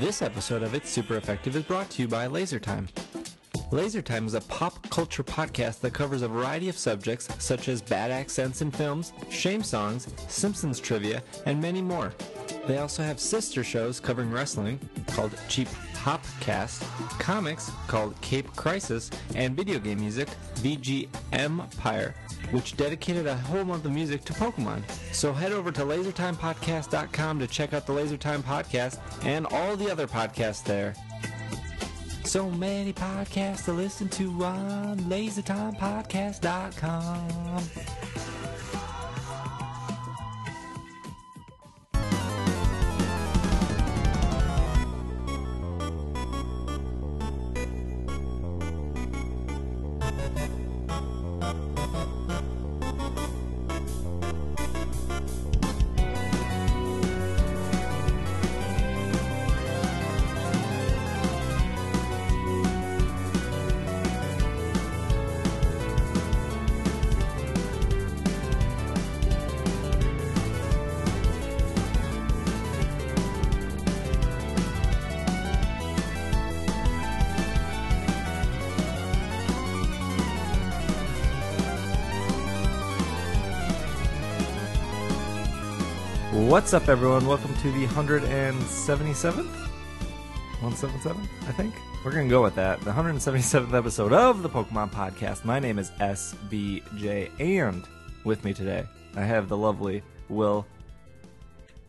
This episode of It's Super Effective is brought to you by Laser Time. Laser Time is a pop culture podcast that covers a variety of subjects such as bad accents in films, shame songs, Simpsons trivia, and many more. They also have sister shows covering wrestling called Cheap Popcast, comics called Cape Crisis, and video game music, VG Empire, which dedicated a whole month of music to Pokemon. So head over to lasertimepodcast.com to check out the Lasertime podcast and all the other podcasts there. So many podcasts to listen to on lasertimepodcast.com. What's up, everyone? Welcome to the 177th? 177, I think? We're going to go with that. The 177th episode of the Pokemon Podcast. My name is SBJ, and with me today, I have the lovely Will.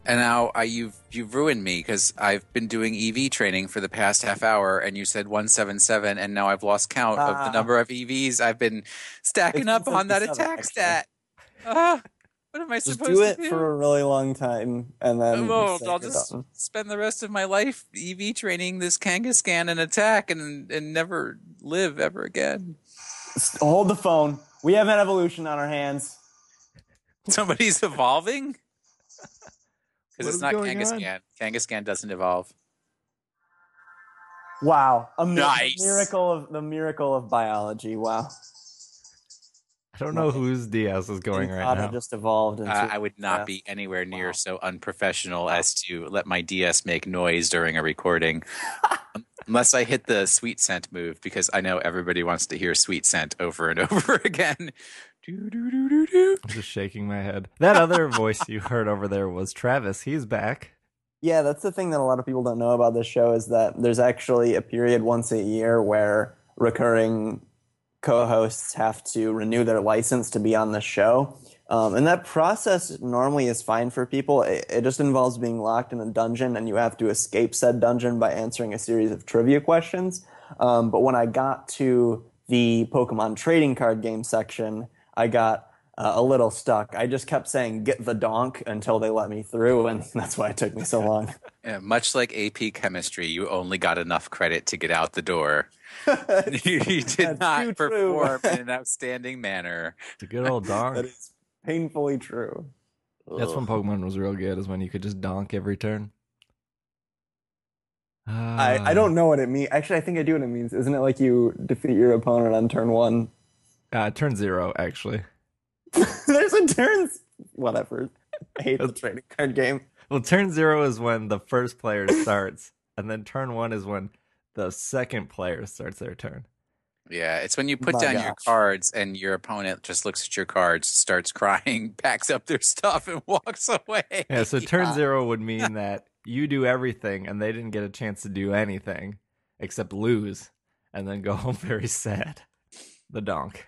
And now I, you've you've ruined me because I've been doing EV training for the past half hour, and you said 177, and now I've lost count of the Ah. number of EVs I've been stacking up on that attack actually. stat. Ah, what am I Just supposed do it to do? for a really long time, and then Oh, say I'll just done. spend the rest of my life EV training this Kangaskhan and attack, and and never live ever again. Hold the phone. We have an evolution on our hands. Somebody's evolving because it's not going on? Kangaskhan. Kangaskhan doesn't evolve. Wow, a Nice. miracle of the miracle of biology. Wow, I don't know whose DS is going right now. just evolved. Into, Uh, I would not yeah. be anywhere near Wow. so unprofessional as to let my DS make noise during a recording. Um, Unless I hit the sweet scent move, because I know everybody wants to hear sweet scent over and over again. Do, do, do, do, do. I'm just shaking my head. That other voice you heard over there was Travis. He's back. Yeah, that's the thing that a lot of people don't know about this show is that there's actually a period once a year where recurring co-hosts have to renew their license to be on the show. Um, and that process normally is fine for people. It, it just involves being locked in a dungeon and you have to escape said dungeon by answering a series of trivia questions. Um, but when I got to the Pokemon trading card game section, I got uh, a little stuck. I just kept saying "get the donk" until they let me through, and that's why it took me so long. Yeah, much like AP chemistry, you only got enough credit to get out the door. you did not perform in an outstanding manner. It's a good old that donk. is painfully true. That's when Pokemon was real good, is when you could just donk every turn. I, I Ah. don't know what it means. Actually, I think I do what it means. Isn't it like you defeat your opponent on turn one? Uh, turn zero, actually. There's a turns. Whatever. I hate the trading card game. Well, turn zero is when the first player starts, and then turn one is when the second player starts their turn. Yeah, it's when you put My down your cards and your opponent just looks at your cards, starts crying, packs up their stuff, and walks away. Yeah, so turn Yeah. zero would mean that you do everything, and they didn't get a chance to do anything except lose, and then go home very sad. The donk.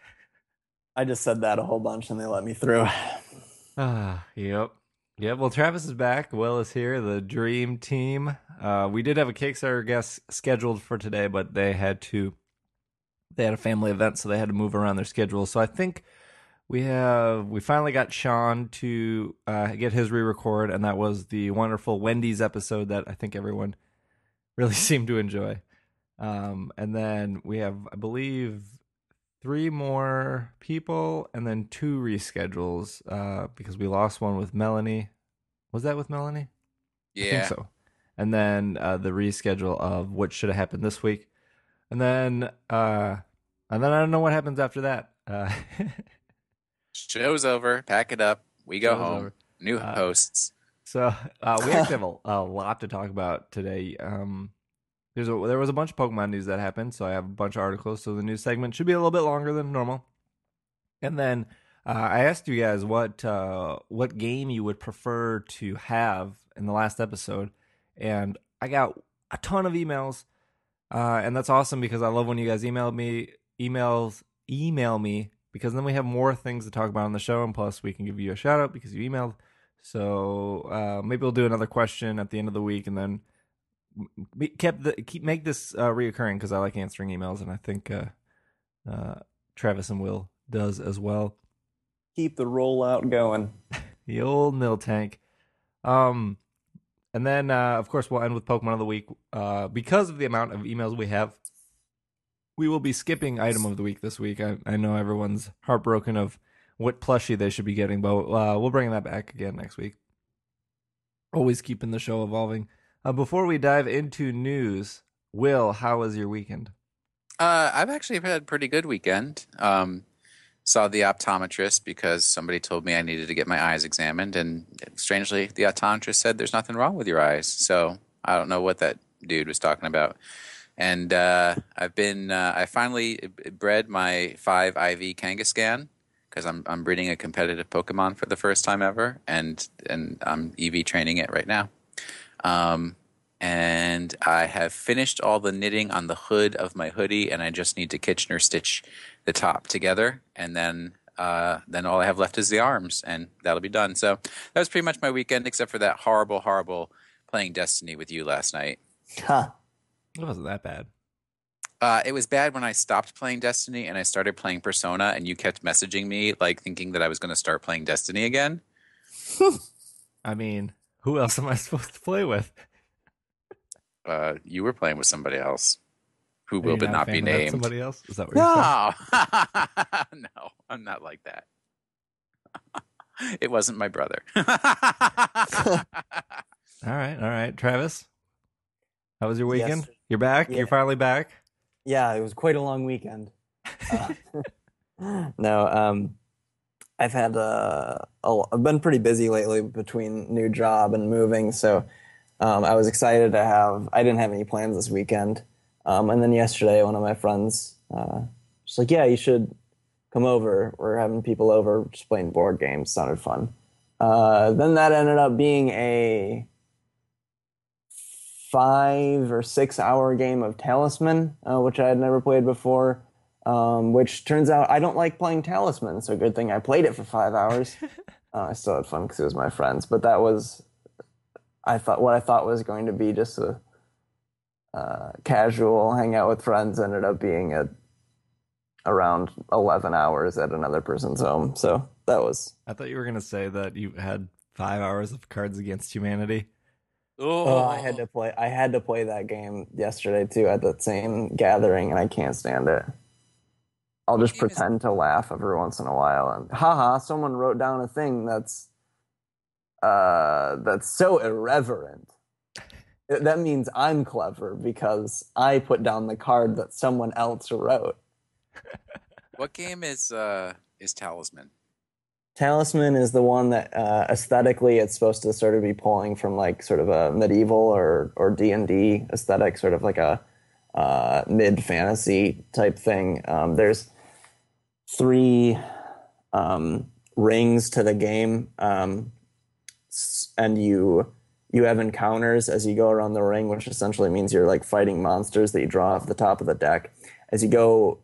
I just said that a whole bunch and they let me through. Ah, yep. Yep. Well, Travis is back. Will is here. The dream team. Uh, we did have a Kickstarter guest scheduled for today, but they had to. They had a family event, so they had to move around their schedule. So I think we have we finally got Sean to uh, get his re-record, and that was the wonderful Wendy's episode that I think everyone really seemed to enjoy. Um, and then we have, I believe, three more people and then two reschedules uh, because we lost one with Melanie. Was that with Melanie? I Yeah. think so. And then uh, the reschedule of what should have happened this week. And then uh, and then I don't know what happens after that. Uh, Show's over. Pack it up. We go Show's home. over. New Uh, hosts. So uh, we actually have a, a, lot to talk about today. Um, there's a, there was a bunch of Pokemon news that happened, so I have a bunch of articles. So the news segment should be a little bit longer than normal. And then uh, I asked you guys what uh, what game you would prefer to have in the last episode, and I got a ton of emails, uh, and that's awesome because I love when you guys email me emails email me because then we have more things to talk about on the show, and plus we can give you a shout out because you emailed. So uh, maybe we'll do another question at the end of the week, and then keep the keep make this uh, reoccurring because I like answering emails, and I think uh, uh, Travis and Will does as well. Keep the rollout going. the old Miltank. Um, and then uh, of course we'll end with Pokemon of the week. Uh, because of the amount of emails we have, we will be skipping item of the week this week. I, I know everyone's heartbroken of what plushie they should be getting, but uh, we'll bring that back again next week. Always keeping the show evolving. Uh, before we dive into news, Will, how was your weekend? Uh, I've actually had a pretty good weekend. Um, saw the optometrist because somebody told me I needed to get my eyes examined, and strangely, the optometrist said there's nothing wrong with your eyes. So I don't know what that dude was talking about. And uh, I've been, uh, I finally bred my five IV Kangaskhan because I'm I'm breeding a competitive Pokemon for the first time ever, and and I'm EV training it right now. Um, and I have finished all the knitting on the hood of my hoodie, and I just need to Kitchener stitch the top together, and then uh, then all I have left is the arms, and that'll be done. So that was pretty much my weekend, except for that horrible, horrible playing Destiny with you last night. Huh. It wasn't that bad. Uh, it was bad when I stopped playing Destiny and I started playing Persona, and you kept messaging me like thinking that I was going to start playing Destiny again. I mean, who else am I supposed to play with? Uh, you were playing with somebody else, who will but not be named. Somebody else? Is that what no. no, I'm not like that. it wasn't my brother. all right, all right, Travis. How was your weekend? Yes. You're back. Yeah. You're finally back. Yeah, it was quite a long weekend. Uh, no, um, I've had uh, a, I've been pretty busy lately between new job and moving, so um, I was excited to have. I didn't have any plans this weekend, um, and then yesterday, one of my friends uh, was like, "Yeah, you should come over. We're having people over, just playing board games. Sounded fun." Uh, then that ended up being a five or six hour game of Talisman, uh, which I had never played before. Um, which turns out I don't like playing Talisman, so good thing I played it for five hours. uh, I still had fun because it was my friends, but that was I thought what I thought was going to be just a uh, casual hangout with friends ended up being a around 11 hours at another person's home. So that was. I thought you were going to say that you had five hours of Cards Against Humanity. Oh. oh. I had to play. I had to play that game yesterday too at the same gathering, and I can't stand it. I'll just pretend is- to laugh every once in a while, and haha, someone wrote down a thing that's uh, that's so irreverent. that means I'm clever because I put down the card that someone else wrote. what game is uh, is Talisman? Talisman is the one that uh, aesthetically it's supposed to sort of be pulling from like sort of a medieval or or D and D aesthetic, sort of like a uh, mid fantasy type thing. Um, there's three um, rings to the game, um, and you you have encounters as you go around the ring, which essentially means you're like fighting monsters that you draw off the top of the deck. As you go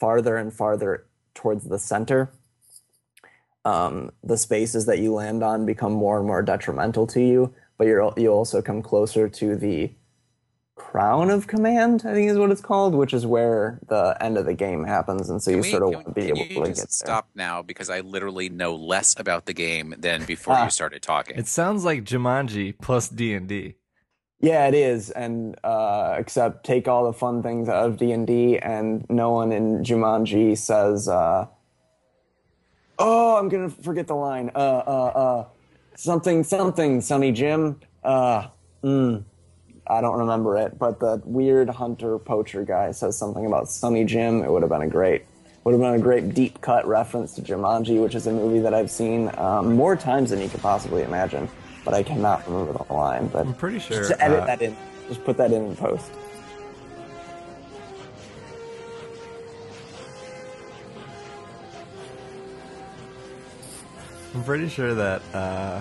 farther and farther towards the center um, the spaces that you land on become more and more detrimental to you, but you're you also come closer to the crown of command, I think is what it's called, which is where the end of the game happens, and so you we, sort of want to be able to get there. Stop now because I literally know less about the game than before ah. you started talking. It sounds like Jumanji plus D and D. Yeah, it is, and uh, except take all the fun things out of D and D, and no one in Jumanji says. Uh, Oh, I'm gonna forget the line. Uh, uh, uh, something, something, Sonny Jim. Uh, mm, I don't remember it, but the weird hunter poacher guy says something about Sunny Jim. It would have been a great, would have been a great deep cut reference to Jumanji, which is a movie that I've seen um, more times than you could possibly imagine. but I cannot remember the line. But I'm pretty sure. just edit uh, that in. Just put that in in post. I'm pretty sure that uh,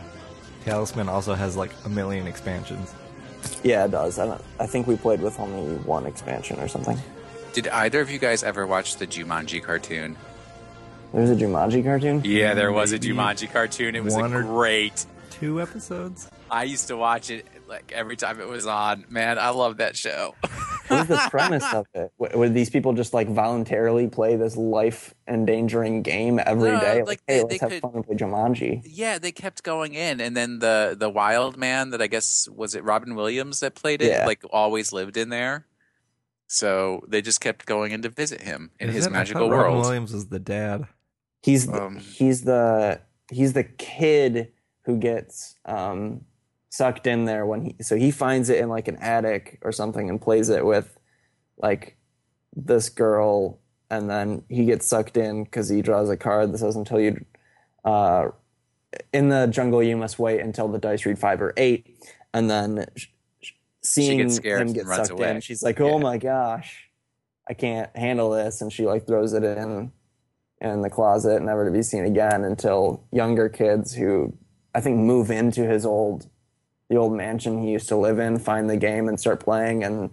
Talisman also has like a million expansions. Yeah, it does. I don't. I think we played with only one expansion or something. Did either of you guys ever watch the Jumanji cartoon? There's a Jumanji cartoon. Yeah, there was a Jumanji cartoon. It was one a great. Two episodes. I used to watch it like every time it was on. Man, I love that show. What was the premise of it? W- Would these people just like voluntarily play this life-endangering game every No, day? like, Like, hey, they let's have could- fun and play Jumanji. yeah, they kept going in, and then the the wild man that I guess was it Robin Williams that played it, Yeah. like always lived in there. So they just kept going in to visit him in Is his it? I magical thought Robin world. Williams is the dad. He's the, Um, he's the he's the kid who gets um, sucked in there when he so he finds it in like an attic or something and plays it with like this girl and then he gets sucked in because he draws a card that says until you uh, in the jungle you must wait until the dice read five or eight and then sh- seeing gets him get sucked away. in she's like oh Yeah. my gosh i can't handle this and she like throws it in in the closet never to be seen again until younger kids who i think move into his old the old mansion he used to live in find the game and start playing and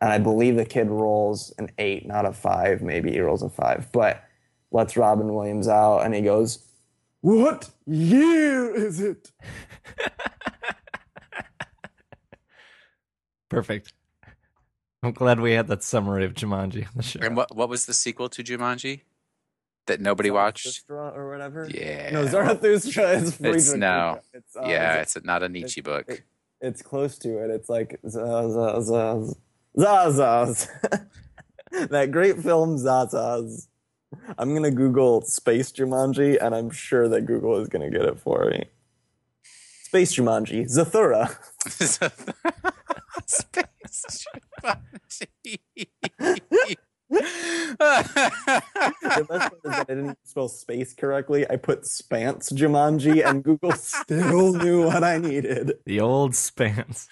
and i believe the kid rolls an eight not a five maybe he rolls a five but lets robin williams out and he goes what year is it Perfect. I'm glad we had that summary of Jumanji on the show. And what what was the sequel to Jumanji that nobody watched? Or whatever Yeah. no zarathustra is Friedrich It's- no. It's, uh, yeah, it's- it's not a Nietzsche book. it- it's close to it. It's like Zazaz. Zazaz. that great film Zazaz. I'm gonna Google Space Jumanji, and I'm sure that Google is gonna get it for me. Space Jumanji, Zathura. Space Jumanji. The best part is that I didn't spell space correctly. I put Spance Jumanji, and Google still knew what I needed. The old spans.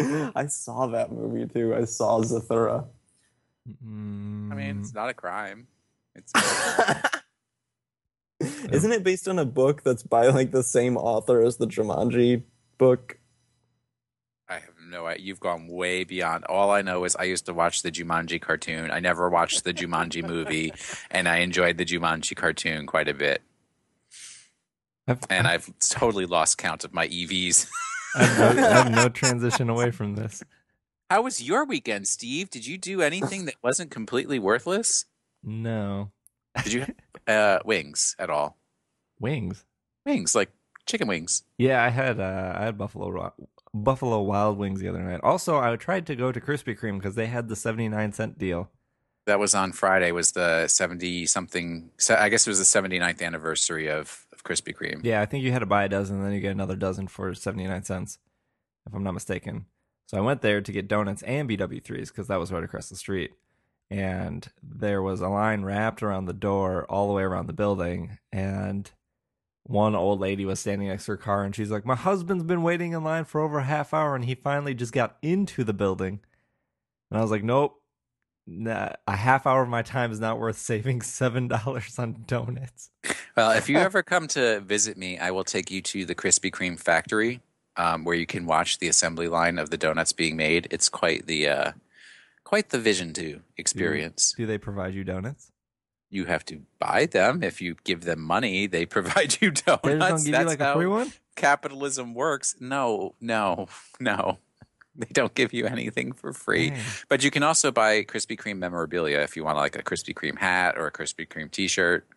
I saw that movie too. I saw Zathura. Mm, I mean, it's not a crime. It's Isn't it based on a book that's by like the same author as the Jumanji book? I have no idea. You've gone way beyond. All I know is I used to watch the Jumanji cartoon. I never watched the Jumanji movie, and I enjoyed the Jumanji cartoon quite a bit. I've, And I've totally lost count of my EVs. I have, no, I have no transition away from this. How was your weekend, Steve? Did you do anything that wasn't completely worthless? No Did you uh, wings at all? wings. Wings like chicken wings. Yeah, I had uh, I had Buffalo Buffalo Wild Wings the other night. Also, I tried to go to Krispy Kreme because they had the seventy nine cent deal. That was on Friday. Was the seventy something? I guess it was the 79th anniversary of of Krispy Kreme. Yeah, I think you had to buy a dozen, and then you get another dozen for seventy nine cents, if I'm not mistaken. So I went there to get donuts and BW3s because that was right across the street. And there was a line wrapped around the door all the way around the building. And one old lady was standing next to her car, and she's like, "My husband's been waiting in line for over a half hour, and he finally just got into the building." And I was like, "Nope." Nah, a half hour of my time is not worth saving seven dollars on donuts. Well, if you ever come to visit me, I will take you to the Krispy Kreme factory, um, where you can watch the assembly line of the donuts being made. It's quite the uh, quite the vision to experience. Do they provide you donuts? You have to buy them if you give them money. They provide you donuts. They just don't give That's you like how a free one. capitalism works. No, no, no. They don't give you anything for free. Dang. But you can also buy Krispy Kreme memorabilia if you want like a Krispy Kreme hat or a Krispy Kreme T-shirt.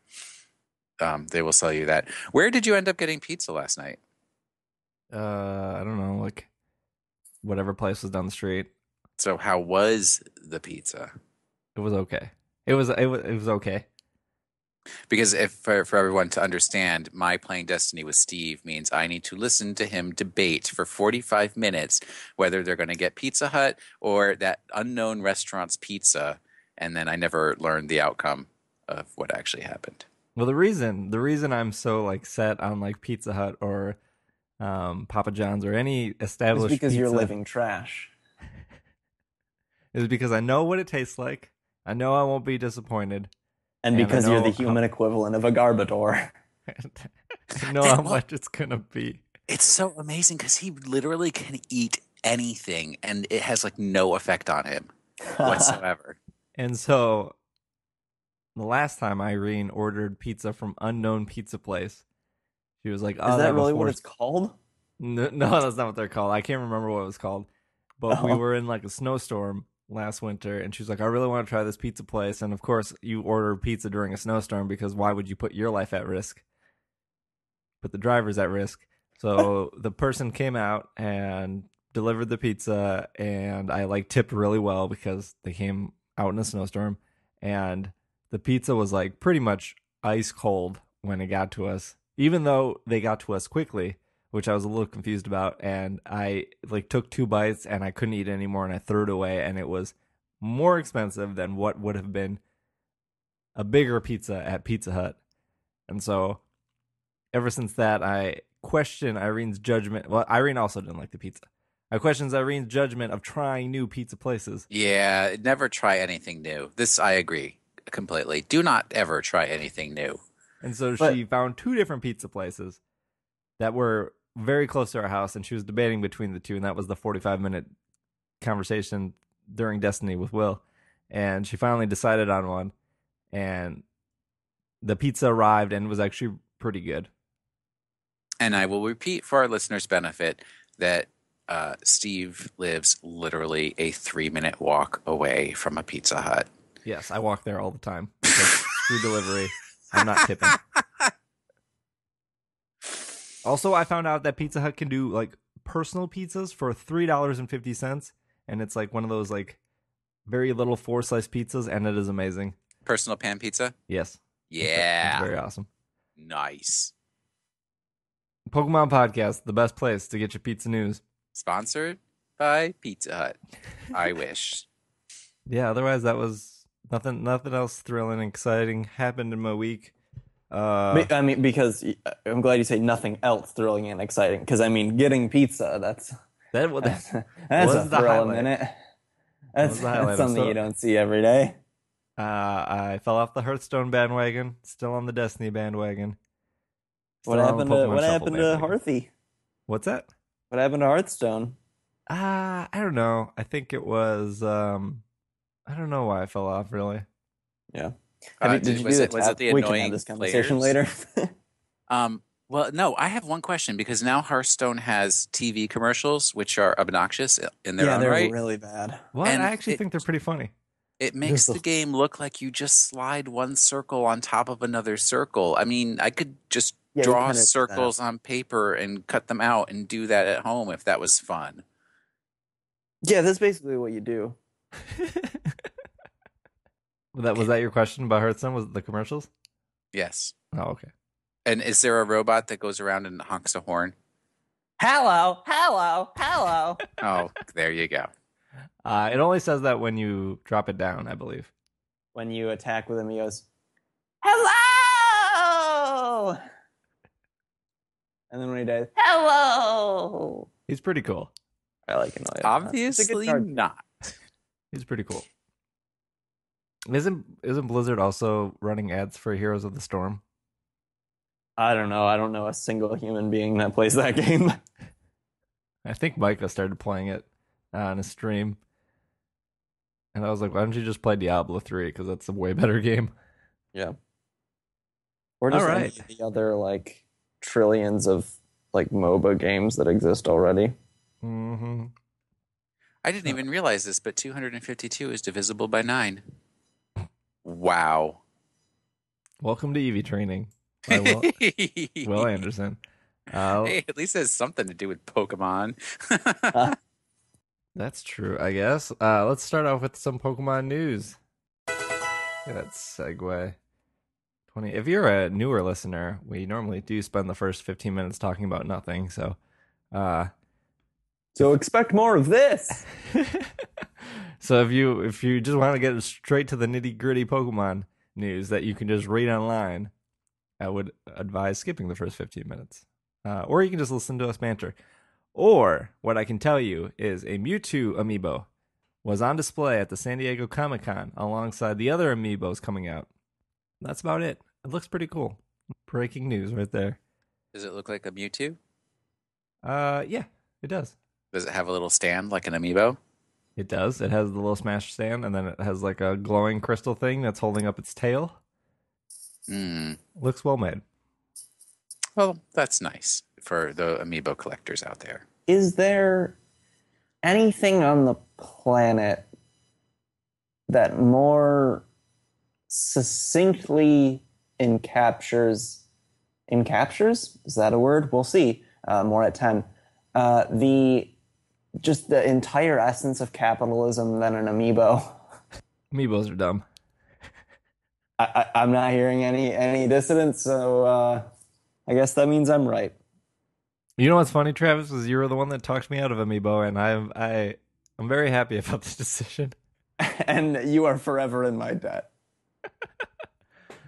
Um, they will sell you that. Where did you end up getting pizza last night? Uh, I don't know, like whatever place was down the street. So how was the pizza? It was okay. It was it was it was okay. Because if for, for everyone to understand, my playing Destiny with Steve means I need to listen to him debate for 45 minutes whether they're going to get Pizza Hut or that unknown restaurant's pizza, and then I never learned the outcome of what actually happened. Well, the reason the reason I'm so like set on like Pizza Hut or um, Papa John's or any It's established because you're living trash. is because I know what it tastes like. I know I won't be disappointed. And And because you're the human equivalent of a Garbodor. I know how much it's gonna be. It's so amazing because he literally can eat anything and it has like no effect on him whatsoever. And so, the last time Irene ordered pizza from unknown pizza place, she was like, "Oh, Is they that really what it's called? No, no, that's not what they're called. I can't remember what it was called. But we Oh. were in like a snowstorm last winter, and she's like, "I really want to try this pizza place." And of course, you order pizza during a snowstorm because why would you put your life at risk? Put the drivers at risk. So the person came out and delivered the pizza, and I like tipped really well because they came out in a snowstorm, and the pizza was like pretty much ice cold when it got to us. Even though they got to us quickly, which I was a little confused about, and I like took two bites and I couldn't eat anymore, and I threw it away, and it was more expensive than what would have been a bigger pizza at Pizza Hut, and so ever since that, I question Irene's judgment. Well, Irene also didn't like the pizza. I questions Irene's judgment of trying new pizza places. Yeah, never try anything new. This I agree completely. Do not ever try anything new. And so But- she found two different pizza places that were very close to our house, and she was debating between the two, and that was the 45 minute conversation during Destiny with Will. And she finally decided on one, and the pizza arrived and was actually pretty good. And I will repeat for our listeners' benefit that uh, Steve lives literally a three minute walk away from a Pizza Hut. Yes, I walk there all the time. Screw delivery. I'm not tipping. Also, I found out that Pizza Hut can do like personal pizzas for three dollars and fifty cents, and it's like one of those like very little four slice pizzas, and it is amazing. Personal pan pizza? Yes, it's Yeah. very awesome. Nice. Pokemon Podcast, the best place to get your pizza news. Sponsored by Pizza Hut. I wish. Yeah, otherwise that was nothing. Nothing else thrilling, and exciting happened in my week. Uh, I mean, because uh, I'm glad you say nothing else thrilling and exciting. Because I mean, getting pizza, that's that, well, that's, that that's was a the thrill highlight. in it. That's, the highlight. that's something So- you don't see every day. Uh, I fell off the Hearthstone bandwagon. Still on the Destiny bandwagon. What Still the happened to what happened to bandwagon. Hearthy? What's that? What happened to Hearthstone? Uh, I don't know. I think it was. Um, I don't know why I fell off. Really. Yeah. Have you- did you was do it the was it the we can have this conversation players? later. Um, well, no, I have one question because now Hearthstone has TV commercials, which are obnoxious in their yeah, own they're right. really bad. Well, And I actually it- think they're pretty funny. It makes the- the game look like you just slide one circle on top of another circle. I mean, I could just Yeah, draw kinda do that. circles on paper and cut them out and do that at home if that was fun. Yeah, that's basically what you do. Was that was that your question about Hearthstone? Was it the commercials? Yes. Oh, okay. And is there a robot that goes around and honks a horn? Hello, hello, hello. Oh, there you go. Uh, it only says that when you drop it down, I believe. when you attack with him, he goes, "Hello," and then when he dies, "Hello." He's pretty cool. I like him. like that. It's a good Obviously not. He's pretty cool. Isn't isn't Blizzard also running ads for Heroes of the Storm? I don't know. I don't know a single human being that plays that game. I think Micah started playing it on a stream, and I was like, "Why don't you just play Diablo three? Because that's a way better game." yeah. Or just All any of the other like trillions of like MOBA games that exist already. hmm I didn't even realize this, but 252 is divisible by 9. Wow. Welcome to EV training. by Will, Will Anderson. Uh, Hey, at least it has something to do with Pokemon. That's true, I guess. Uh, let's start off with some Pokemon news. Yeah, that segue. Twenty. If you're a newer listener, we normally do spend the first fifteen minutes talking about nothing. So, uh, So expect more of this. so if you if you just want to get straight to the nitty gritty Pokemon news that you can just read online, I would advise skipping the first fifteen minutes. uh, or you can just listen to us banter. Or what I can tell you is a Mewtwo amiibo was on display at the San Diego Comic Con alongside the other amiibos coming out. That's about it. It looks pretty cool. Breaking news right there. Does it look like a Mewtwo? Uh, yeah, it does. Does it have a little stand like an amiibo? It does. It has the little smash stand, and then it has like a glowing crystal thing that's holding up its tail. Hmm. Looks well made. Well, that's nice for the amiibo collectors out there. Is there anything on the planet that more succinctly encaptures encaptures is that a word we'll see uh, more at 10 uh, the just the entire essence of capitalism than an amiibo Amiibos are dumb. I, I, i'm not hearing any any dissonance so uh, i guess that means i'm right You know what's funny, Travis? Was you were the one that talked me out of Amiibo, and I'm I I'm very happy about this decision. and you are forever in my debt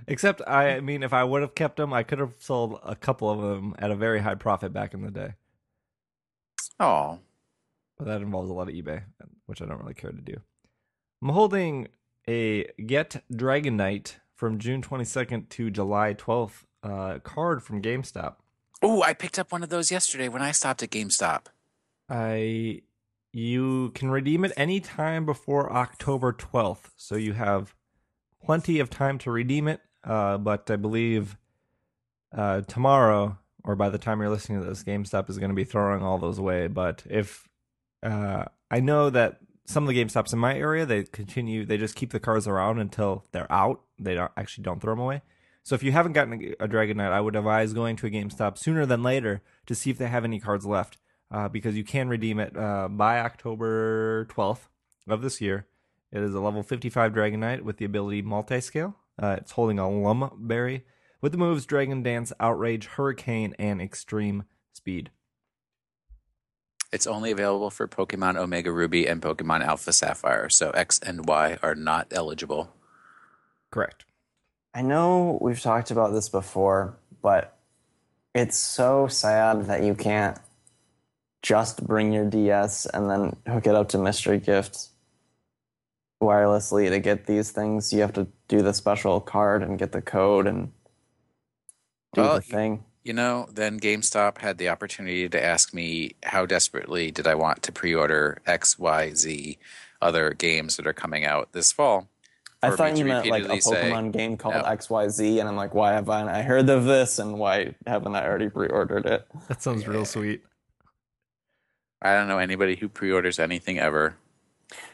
Except, I mean, if I would have kept them, I could have sold a couple of them at a very high profit back in the day. Oh, But that involves a lot of eBay, which I don't really care to do. I'm holding a Get Dragonite from June 22nd to July 12th uh, card from GameStop. oh! I picked up one of those yesterday when I stopped at GameStop. I you can redeem it any time before October 12th, so you have plenty of time to redeem it. Uh, but I believe uh, tomorrow, or by the time you're listening to this, GameStop is going to be throwing all those away. But if uh, I know that some of the GameStops in my area, they continue, they just keep the cards around until they're out. They don't actually don't throw them away. So if you haven't gotten a, a Dragonite, I would advise going to a GameStop sooner than later to see if they have any cards left, uh, because you can redeem it uh, by October 12th of this year. It is a level 55 Dragonite with the ability multi-scale. Uh, it's holding a Lum Berry with the moves Dragon Dance, Outrage, Hurricane, and Extreme Speed. It's only available for Pokemon Omega Ruby and Pokemon Alpha Sapphire, so X and Y are not eligible. Correct. I know we've talked about this before, but it's so sad that you can't just bring your DS and then hook it up to Mystery Gift wirelessly to get these things. You have to do the special card and get the code and do Well, the thing. You know, then GameStop had the opportunity to ask me how desperately did I want to pre-order X, Y, Z other games that are coming out this fall. I thought you meant like a repeatedly say, Pokemon game called no. XYZ, and I'm like, why have I, I heard of this and why haven't I already pre ordered it? That sounds real sweet. I don't know anybody who pre-orders anything ever.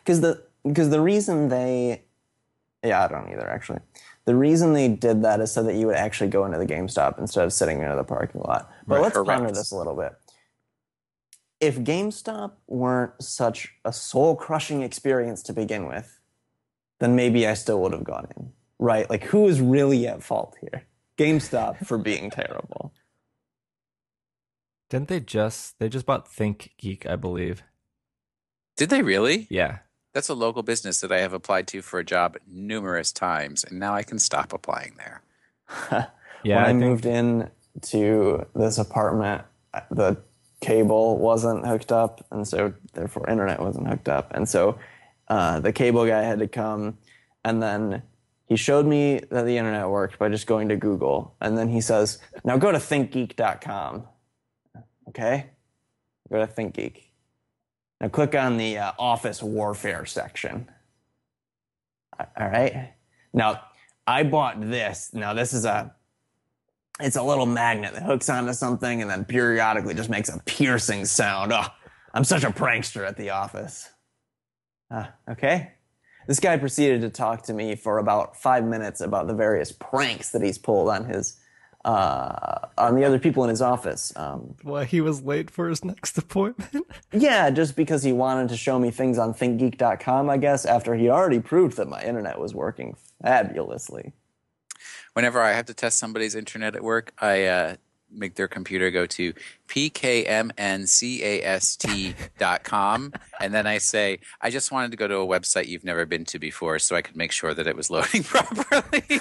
because the because the reason they yeah i don't either actually the reason they did that is so that you would actually go into the GameStop instead of sitting in the parking lot. But Right, let's correct. ponder this a little bit. If GameStop weren't such a soul crushing experience to begin with, then maybe I still would have gone in. Right? Like, who is really at fault here? GameStop for being terrible. Didn't they just they just bought ThinkGeek, I believe. Did they really? Yeah. That's a local business that I have applied to for a job numerous times, and now I can stop applying there. Yeah. when I, I think- moved in to this apartment, the cable wasn't hooked up, and so therefore internet wasn't hooked up, and so uh, the cable guy had to come, and then he showed me that the internet worked by just going to Google, and then he says, "Now go to ThinkGeek.com." Okay, go to ThinkGeek. Now click on the uh, Office Warfare section. All right. Now I bought this. Now this is a it's a little magnet that hooks onto something and then periodically just makes a piercing sound. Oh, I'm such a prankster at the office. Ah, okay. This guy proceeded to talk to me for about five minutes about the various pranks that he's pulled on his uh, on the other people in his office. Um, Why he was late for his next appointment? yeah, just because he wanted to show me things on ThinkGeek.com, I guess, after he already proved that my internet was working fabulously. Whenever I have to test somebody's internet at work, I uh, make their computer go to pkmncast.com, and then I say, I just wanted to go to a website you've never been to before so I could make sure that it was loading properly.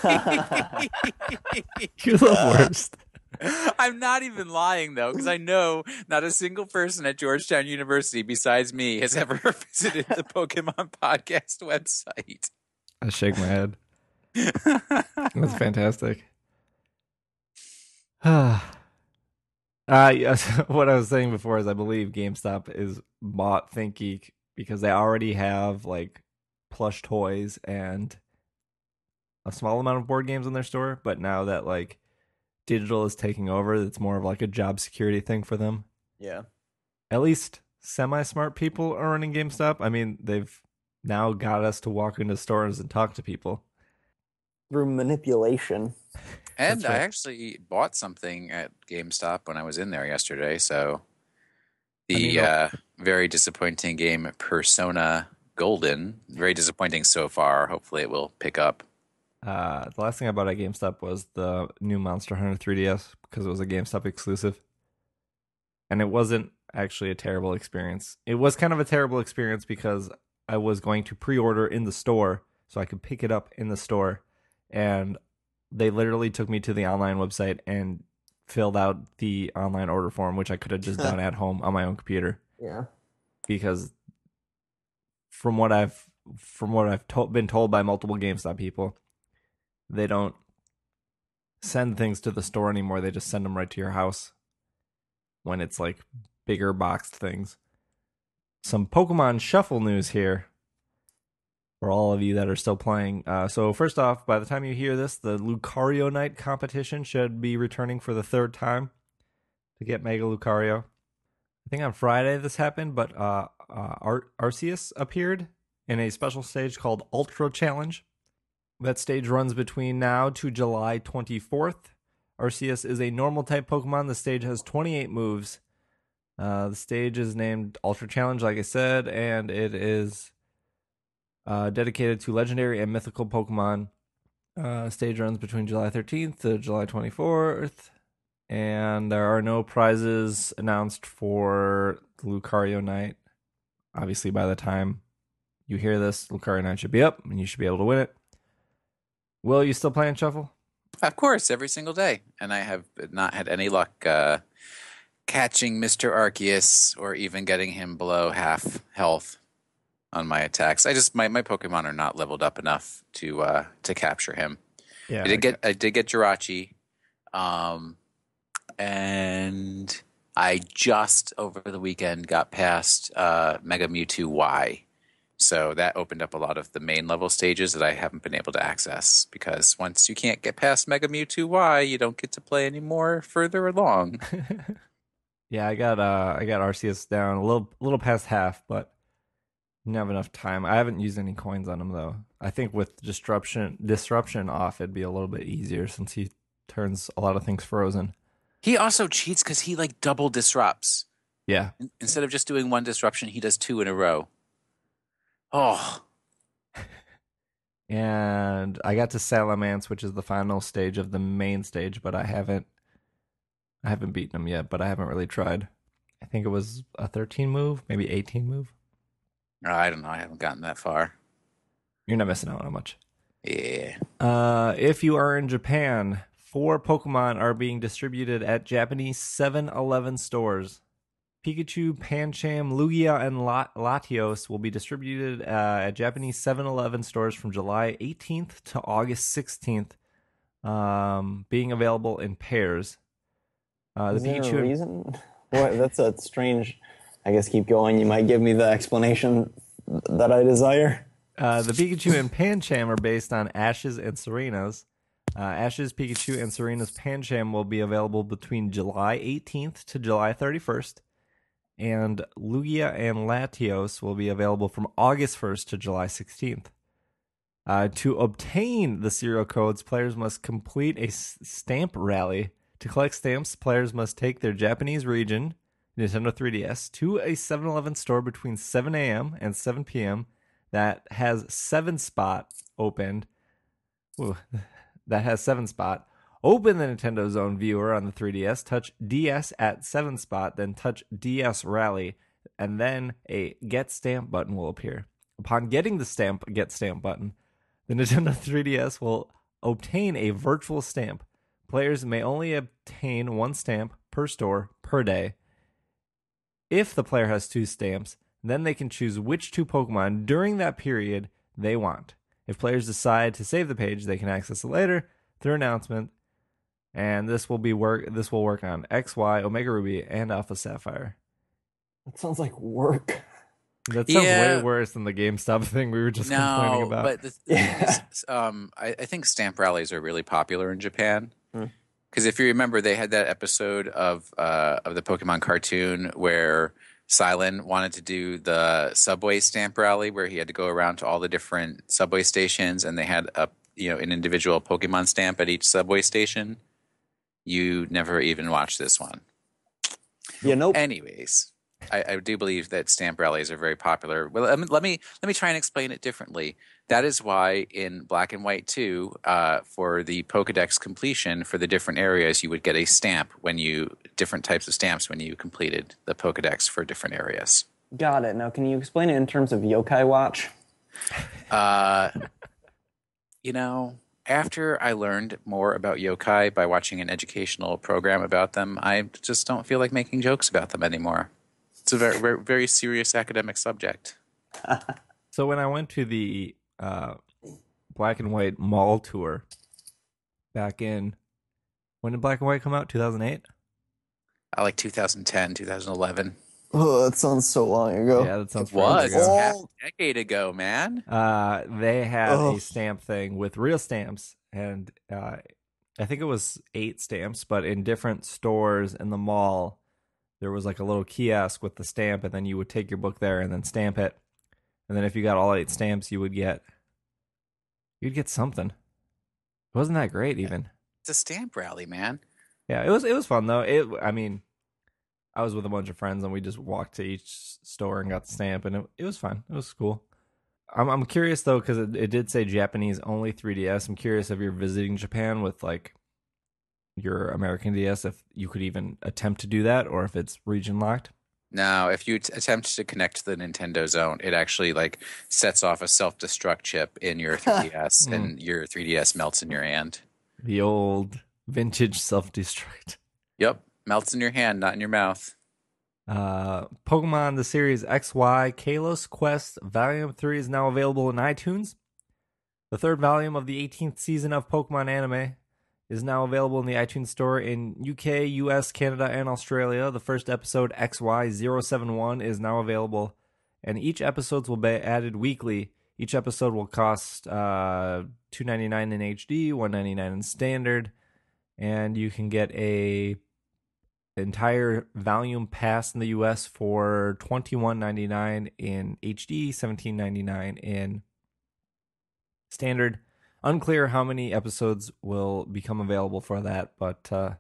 You're the worst. I'm not even lying though, because I know not a single person at Georgetown University besides me has ever visited the Pokemon podcast website. I shake my head. That's fantastic. uh, yes, what I was saying before is I believe GameStop is bought ThinkGeek because they already have like plush toys and a small amount of board games in their store, but now that like digital is taking over, it's more of like a job security thing for them. Yeah. At least semi smart people are running GameStop. I mean, they've now got us to walk into stores and talk to people. Through manipulation. And right. I actually bought something at GameStop when I was in there yesterday. So the I mean, uh, very disappointing game Persona Golden, very disappointing so far. Hopefully, it will pick up. Uh, the last thing I bought at GameStop was the new Monster Hunter 3DS because it was a GameStop exclusive. And it wasn't actually a terrible experience. It was kind of a terrible experience because I was going to pre order in the store so I could pick it up in the store. And they literally took me to the online website and filled out the online order form, which I could have just done at home on my own computer Yeah. because from what I've from what I've to- been told by multiple GameStop people, they don't send things to the store anymore. They just send them right to your house when it's like bigger boxed things. Some Pokemon Shuffle news here for all of you that are still playing. Uh, so first off, by the time you hear this, the Lucarionite competition should be returning for the third time to get Mega Lucario. I think on Friday this happened, but uh, uh, Ar- Arceus appeared in a special stage called Ultra Challenge. That stage runs between now to July 24th. Arceus is a normal type Pokemon. The stage has 28 moves. Uh, the stage is named Ultra Challenge, like I said, and it is uh, dedicated to legendary and mythical Pokemon. Uh, stage runs between July 13th to July 24th and there are no prizes announced for Lucarionite. Obviously, by the time you hear this, Lucarionite should be up, and you should be able to win it. Will you still playing Shuffle? Of course, every single day. And I have not had any luck uh, catching Mr. Arceus or even getting him below half health on my attacks. I just my, my Pokemon are not leveled up enough to uh, to capture him. Yeah, I did get I did get Jirachi, um, and I just over the weekend got past uh, Mega Mewtwo Y, so that opened up a lot of the main level stages that I haven't been able to access because once you can't get past Mega Mewtwo Y, you don't get to play anymore further along. yeah. I got uh, I got Arceus down a little, a little past half, but didn't have enough time. I haven't used any coins on him though. I think with disruption, disruption off, it'd be a little bit easier since he turns a lot of things frozen. he also cheats because he like double disrupts. Yeah, In- Instead of just doing one disruption, he does two in a row. Oh, and I got to Salamence, which is the final stage of the main stage, but I haven't I haven't beaten him yet, but I haven't really tried. I think it was a 13 move, maybe 18 move. I don't know. I haven't gotten that far. You're not missing out on much. Yeah. Uh, if you are in Japan, four Pokemon are being distributed at Japanese 7-Eleven stores. Pikachu, Pancham, Lugia, and Latios will be distributed uh, at Japanese 7-Eleven stores from July 18th to August 16th, um, being available in pairs. Uh, the Is there Pikachu a reason? What? That's a strange. I guess keep going. You might give me the explanation that I desire. Uh, the Pikachu and Pancham are based on Ashes and Serena's. Uh, Ash's Pikachu and Serena's Pancham will be available between July 18th to July 31st, and Lugia and Latios will be available from August 1st to July 16th. Uh, to obtain the serial codes, players must complete a s- stamp rally. To collect stamps, players must take their Japanese region, Nintendo 3DS, to a 7 Eleven store between 7 a.m. and 7 p.m. that has 7 spot opened. Ooh, that has 7 spot. Open the Nintendo Zone viewer on the 3DS, touch DS at 7 spot, then touch DS Rally, and then a Get Stamp button will appear. Upon getting the stamp Get Stamp button, the Nintendo 3DS will obtain a virtual stamp. Players may only obtain one stamp per store per day. If the player has two stamps, then they can choose which two Pokemon during that period they want. If players decide to save the page, they can access it later through announcement, and this will be work. This will work on X, Y, Omega Ruby, and Alpha Sapphire. That sounds like work. That sounds Yeah. way worse than the GameStop thing we were just complaining no, about. but the thing is, um, I, I think stamp rallies are really popular in Japan. Hmm. Because if you remember, they had that episode of uh, of the Pokemon cartoon where Cilan wanted to do the subway stamp rally, where he had to go around to all the different subway stations, and they had a you know an individual Pokemon stamp at each subway station. You never even watched this one. Yeah, nope. Anyways, I, I do believe that stamp rallies are very popular. Well, let let me let me try and explain it differently. That is why in Black and White 2, uh, for the Pokedex completion for the different areas, you would get a stamp when you different types of stamps when you completed the Pokedex for different areas. Got it. Now, can you explain it in terms of Yokai Watch? Uh, you know, after I learned more about yokai by watching an educational program about them, I just don't feel like making jokes about them anymore. It's a very, very, very serious academic subject. So when I went to the uh, Black and White Mall tour back in when did Black and White come out? Two thousand eight. I like 2010, 2011. Oh, that sounds so long ago. Yeah, that sounds It was ago. half Oh. a decade ago, man. Uh, they had a stamp thing with real stamps, and uh, I think it was eight stamps, but in different stores in the mall, there was like a little kiosk with the stamp, and then you would take your book there and then stamp it, and then if you got all eight stamps, you would get you'd get something. It wasn't that great, even. It's a stamp rally, man. Yeah, it was it was fun though. It I mean, I was with a bunch of friends and we just walked to each store and got the stamp, and it, it was fun. It was cool. I'm I'm curious though because it, it did say Japanese only 3DS. I'm curious if you're visiting Japan with like your American DS, if you could even attempt to do that, or if it's region locked. Now, if you t- attempt to connect to the Nintendo Zone, it actually like sets off a self-destruct chip in your 3DS, and your 3DS melts in your hand. The old vintage self destruct. Yep, melts in your hand, not in your mouth. Uh, Pokemon the series XY Kalos Quest Volume 3 is now available in iTunes. The third volume of the 18th season of Pokemon anime is now available in the iTunes Store in UK, US, Canada, and Australia. The first episode XY071 is now available, and each episodes will be added weekly. Each episode will cost uh, $2.99 in HD, $1.99 in standard, and you can get a entire volume pass in the US for $21.99 in HD, $17.99 in standard. Unclear how many episodes will become available for that, but uh,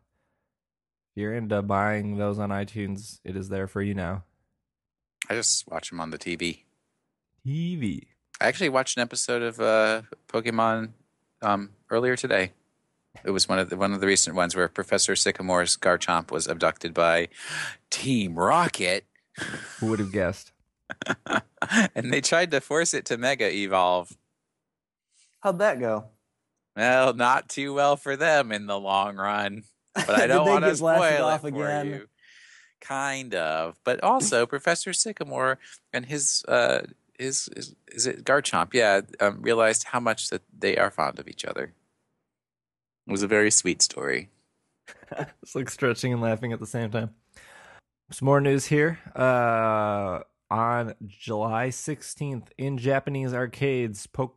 if you're into buying those on iTunes, it is there for you now. I just watch them on the TV. TV. I actually watched an episode of uh, Pokemon um, earlier today. It was one of the one of the recent ones where Professor Sycamore's Garchomp was abducted by Team Rocket, Who would have guessed? and they tried to force it to Mega Evolve. How'd that go? Well, not too well for them in the long run. But I don't want to get blasted spoil it off for again? you. Kind of, but also Professor Sycamore and his uh, his, his is it Garchomp? Yeah, um, realized how much that they are fond of each other. It was a very sweet story. It's like stretching and laughing at the same time. Some more news here. Uh, on July 16th in Japanese arcades, Pok-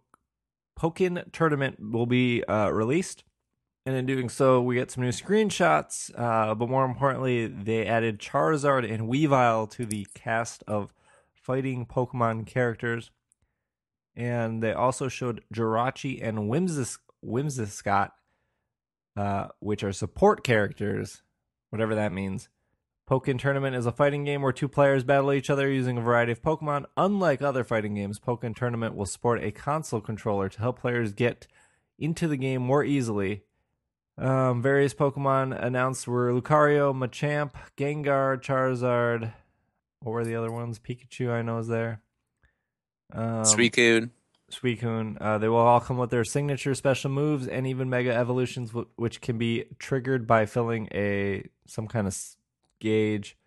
Pokken Tournament will be uh, released. And in doing so, we get some new screenshots. Uh, but more importantly, they added Charizard and Weavile to the cast of fighting Pokemon characters. And they also showed Jirachi and Whimsis- Whimsicott uh, which are support characters, whatever that means. Pokken Tournament is a fighting game where two players battle each other using a variety of Pokemon. Unlike other fighting games, Pokken Tournament will support a console controller to help players get into the game more easily. Um, various Pokemon announced were Lucario, Machamp, Gengar, Charizard. What were the other ones? Pikachu, I know, is there. Um, Suicune. Suicune. Uh, they will all come with their signature special moves and even mega evolutions, which can be triggered by filling a some kind of gauge.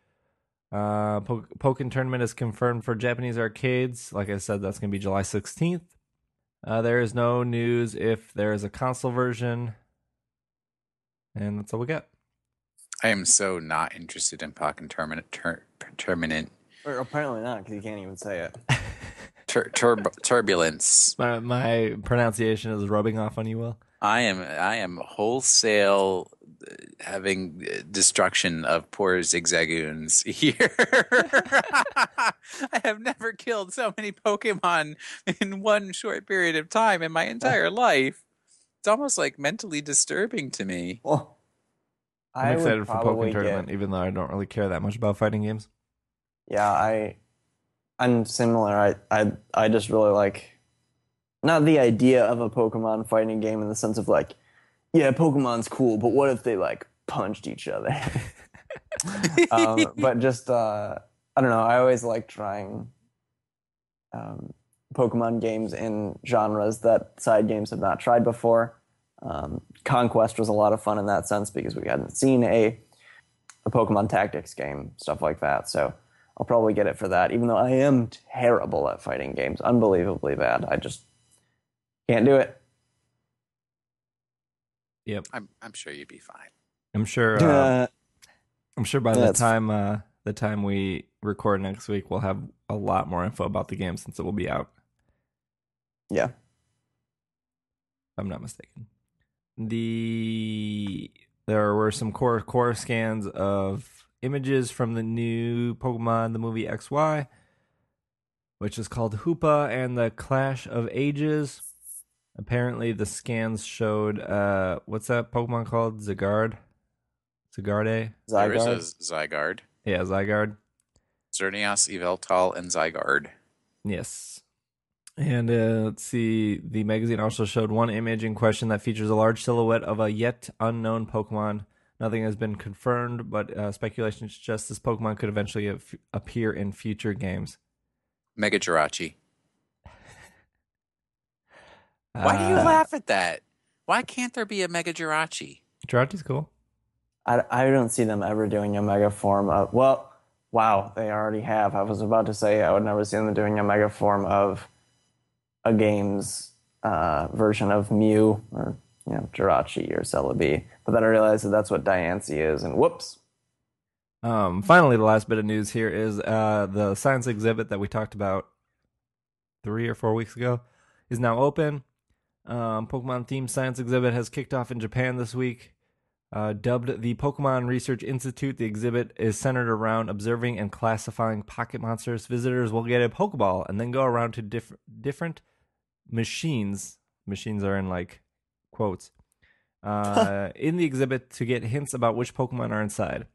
Uh, po- Pokken tournament is confirmed for Japanese arcades. Like I said, that's going to be July 16th. Uh, there is no news if there is a console version. And that's all we got. I am so not interested in Pokken Terminant. Ter, terminant Or apparently not, because you can't even say it. tur, turb, turbulence. My, my pronunciation is rubbing off on you, Will. I am I am wholesale having uh, destruction of poor zigzagoons here. I have never killed so many Pokemon in one short period of time in my entire life. It's almost like mentally disturbing to me. Well, I'm I would excited for probably Pokemon Tournament, get- even though I don't really care that much about fighting games. Yeah, I, I'm similar. I, I, I just really like, not the idea of a Pokemon fighting game in the sense of like, yeah, Pokemon's cool, but what if they like punched each other? um, but just, uh, I don't know. I always like trying um, Pokemon games in genres that side games have not tried before. Um, Conquest was a lot of fun in that sense because we hadn't seen a a Pokemon Tactics game, stuff like that. So I'll probably get it for that, even though I am terrible at fighting games, unbelievably bad. I just can't do it. Yep, I'm I'm sure you'd be fine. I'm sure. Uh, Uh, I'm sure by the time uh, the time we record next week, we'll have a lot more info about the game since it will be out. yeah. If I'm not mistaken. The there were some core core scans of images from the new Pokemon the movie XY, which is called Hoopa and the Clash of Ages. Apparently, the scans showed uh, what's that Pokemon called? Zygarde, Zygarde. There is a Zygarde. Zygarde, Yeah, Zygarde. Xerneas, Yveltal, and Zygarde. Yes. And uh, let's see. The magazine also showed one image in question that features a large silhouette of a yet unknown Pokemon. Nothing has been confirmed, but uh, speculation suggests this Pokemon could eventually ap- appear in future games. Mega Jirachi. Why do you Uh, laugh at that? Why can't there be a Mega Jirachi? Jirachi's cool. I, I don't see them ever doing a mega form of. Well, wow, they already have. I was about to say I would never see them doing a mega form of a game's uh, version of Mew or you know Jirachi or Celebi. But then I realized that that's what Diancie is, and whoops. Um, finally, the last bit of news here is uh, the science exhibit that we talked about three or four weeks ago is now open. Um, Pokemon themed science exhibit has kicked off in Japan this week. Uh, dubbed the Pokemon Research Institute, the exhibit is centered around observing and classifying pocket monsters. Visitors will get a Pokeball and then go around to diff- different machines. Machines are in like quotes uh, in the exhibit to get hints about which Pokemon are inside.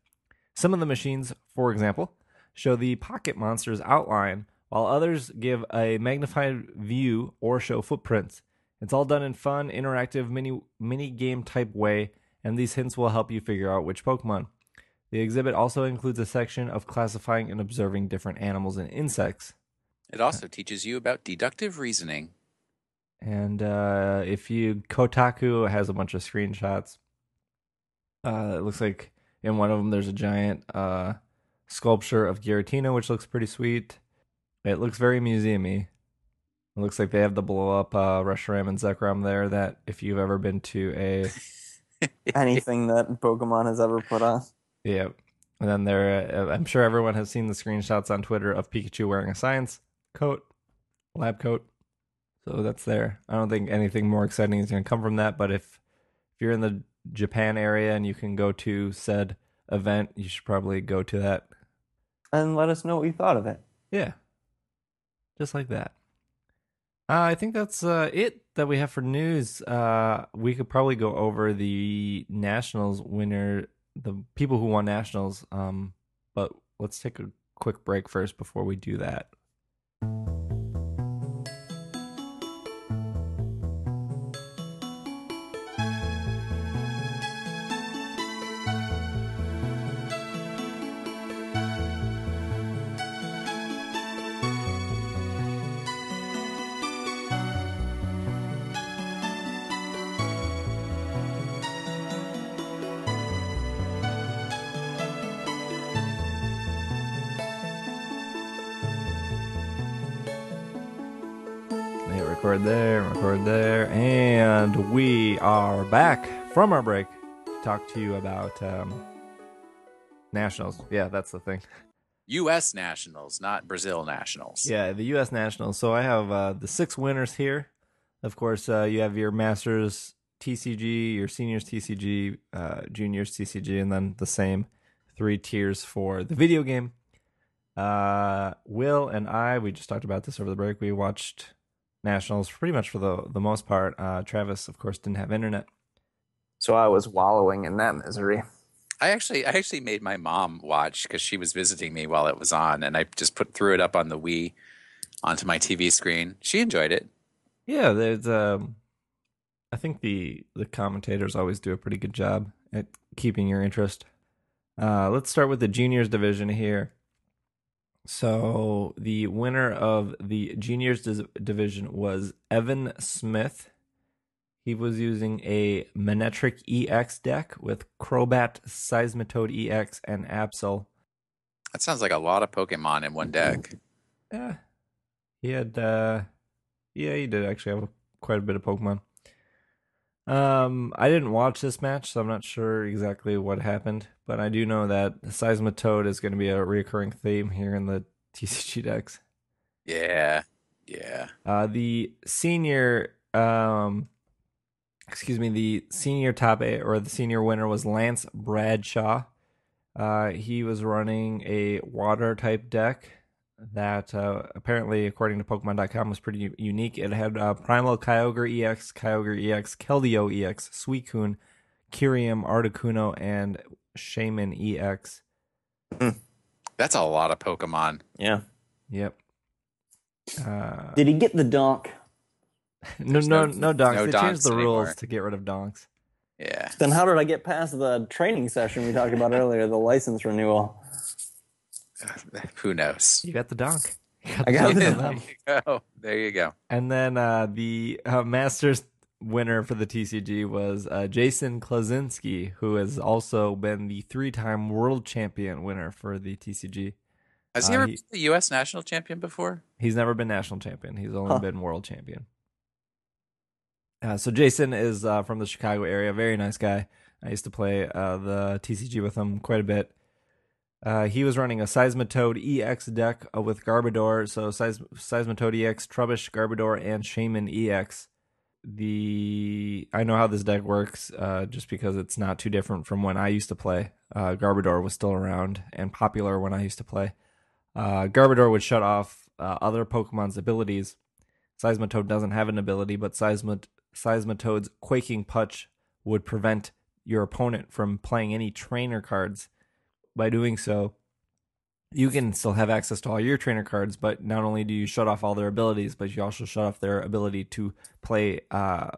Some of the machines, for example, show the pocket monster's outline, while others give a magnified view or show footprints. It's all done in fun, interactive, mini mini game type way, and these hints will help you figure out which Pokemon. The exhibit also includes a section of classifying and observing different animals and insects. It also teaches you about deductive reasoning. And uh, if you Kotaku has a bunch of screenshots. Uh, it looks like in one of them there's a giant uh, sculpture of Giratina, which looks pretty sweet. It looks very museumy. It looks like they have the blow up uh, Reshiram and Zekrom there. That if you've ever been to a Anything that Pokemon has ever put on. yeah, and then there, uh, I'm sure everyone has seen the screenshots on Twitter of Pikachu wearing a science coat, lab coat. So that's there. I don't think anything more exciting is going to come from that. But if if you're in the Japan area and you can go to said event, you should probably go to that. And let us know what you thought of it. Yeah, just like that. Uh, I think that's uh, it that we have for news. Uh, we could probably go over the nationals winner, the people who won nationals. Um, but let's take a quick break first before we do that. There, there, and we are back from our break to talk to you about um, nationals. Yeah, that's the thing. U.S. nationals, not Brazil nationals. Yeah, the U.S. nationals. So I have uh, the six winners here. Of course, uh, you have your masters TCG, your seniors TCG, uh, juniors TCG, and then the same three tiers for the video game. Uh, Will and I, we just talked about this over the break. We watched nationals pretty much for the the most part. Uh, Travis, of course, didn't have internet. So I was wallowing in that misery. I actually, I actually made my mom watch because she was visiting me while it was on, and I just put threw it up on the Wii onto my TV screen. She enjoyed it. Yeah, there's. Um, I think the the commentators always do a pretty good job at keeping your interest. Uh, let's start with the juniors division here. So the winner of the juniors division was Evan Smith. He was using a Manectric EX deck with Crobat, Seismitoad EX, and Absol. That sounds like a lot of Pokemon in one deck. Yeah, he had. Uh, yeah, he did actually have quite a bit of Pokemon. Um, I didn't watch this match, so I'm not sure exactly what happened, but I do know that Seismitoad is going to be a recurring theme here in the TCG decks. Yeah, yeah. Uh, the senior, um, excuse me, the senior top eight or the senior winner was Lance Bradshaw. Uh, he was running a water type deck that uh, apparently, according to Pokemon.com, was pretty unique. It had uh, Primal Kyogre EX, Kyogre EX, Keldeo EX, Suicune, Kyurem, Articuno, and Shaymin EX. That's a lot of Pokemon. Yeah. Yep. Uh, Did he get the donk? no, no, no- no donks. no they donks changed the anymore. rules to get rid of donks. Yeah. Then how did I get past the training session we talked about earlier, the license renewal? Who knows? You got the donk. You I got the the donk. donk. there you go. There you go. And then uh, the uh, Masters winner for the TCG was uh, Jason Klaczynski, who has also been the three-time world champion winner for the TCG. Has he Uh, ever he- been the U.S. national champion before? He's never been national champion. He's only Huh. been world champion. Uh, so Jason is uh, from the Chicago area. Very nice guy. I used to play uh, the TCG with him quite a bit. Uh, he was running a Seismitoad EX deck uh, with Garbodor. So Seis- Seismitoad EX, Trubbish, Garbodor, and Shaymin EX. The I know how this deck works, uh, just because it's not too different from when I used to play. Uh, Garbodor was still around and popular when I used to play. Uh, Garbodor would shut off uh, other Pokemon's abilities. Seismitoad doesn't have an ability, but Seismit- Seismitoad's Quaking Punch would prevent your opponent from playing any trainer cards. By doing so, you can still have access to all your trainer cards, but not only do you shut off all their abilities, but you also shut off their ability to play uh,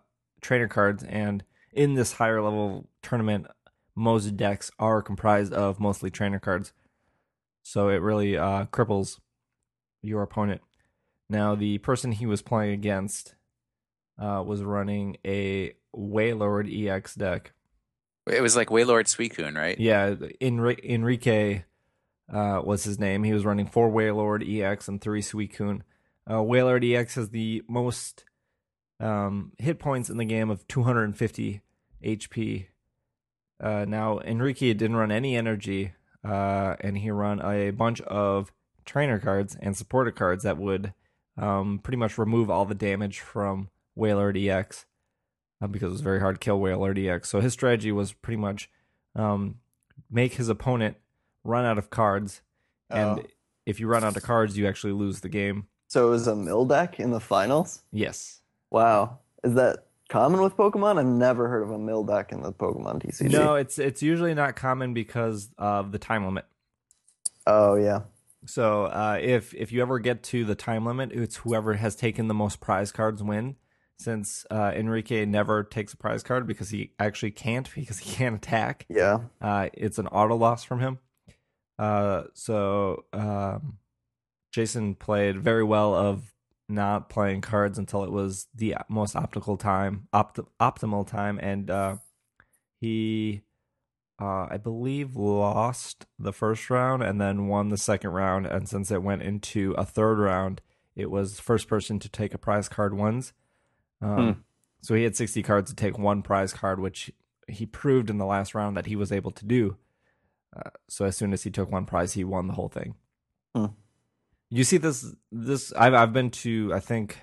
trainer cards. And in this higher level tournament, most decks are comprised of mostly trainer cards. So it really uh, cripples your opponent. Now, the person he was playing against uh, was running a Wailord EX deck. It was like Wailord Suicune, right? Yeah, Enri- Enrique uh, was his name. He was running four Wailord EX and three Suicune. Uh, Wailord EX has the most um, hit points in the game of 250 HP. Uh, now, Enrique didn't run any energy, uh, and he run a bunch of trainer cards and supporter cards that would um, pretty much remove all the damage from Wailord EX uh, because it was very hard to kill Wailord EX. So his strategy was pretty much um, make his opponent run out of cards, and Oh. if you run out of cards, you actually lose the game. So it was a mill deck in the finals? Yes. Wow. Is that common with Pokemon? I've never heard of a mill deck in the Pokemon TCG. No, it's it's usually not common because of the time limit. Oh, yeah. So uh, if if you ever get to the time limit, it's whoever has taken the most prize cards win. Since uh, Enrique never takes a prize card because he actually can't because he can't attack, Yeah. uh, it's an auto loss from him. Uh, so um, Jason played very well of not playing cards until it was the most optical time, opt- optimal time, and uh, he, uh, I believe, lost the first round and then won the second round. And since it went into a third round, it was first person to take a prize card once. Um, Hmm. So he had 60 cards to take one prize card, which he proved in the last round that he was able to do. Uh, so as soon as he took one prize, he won the whole thing. Hmm. You see this this I've I've been to I think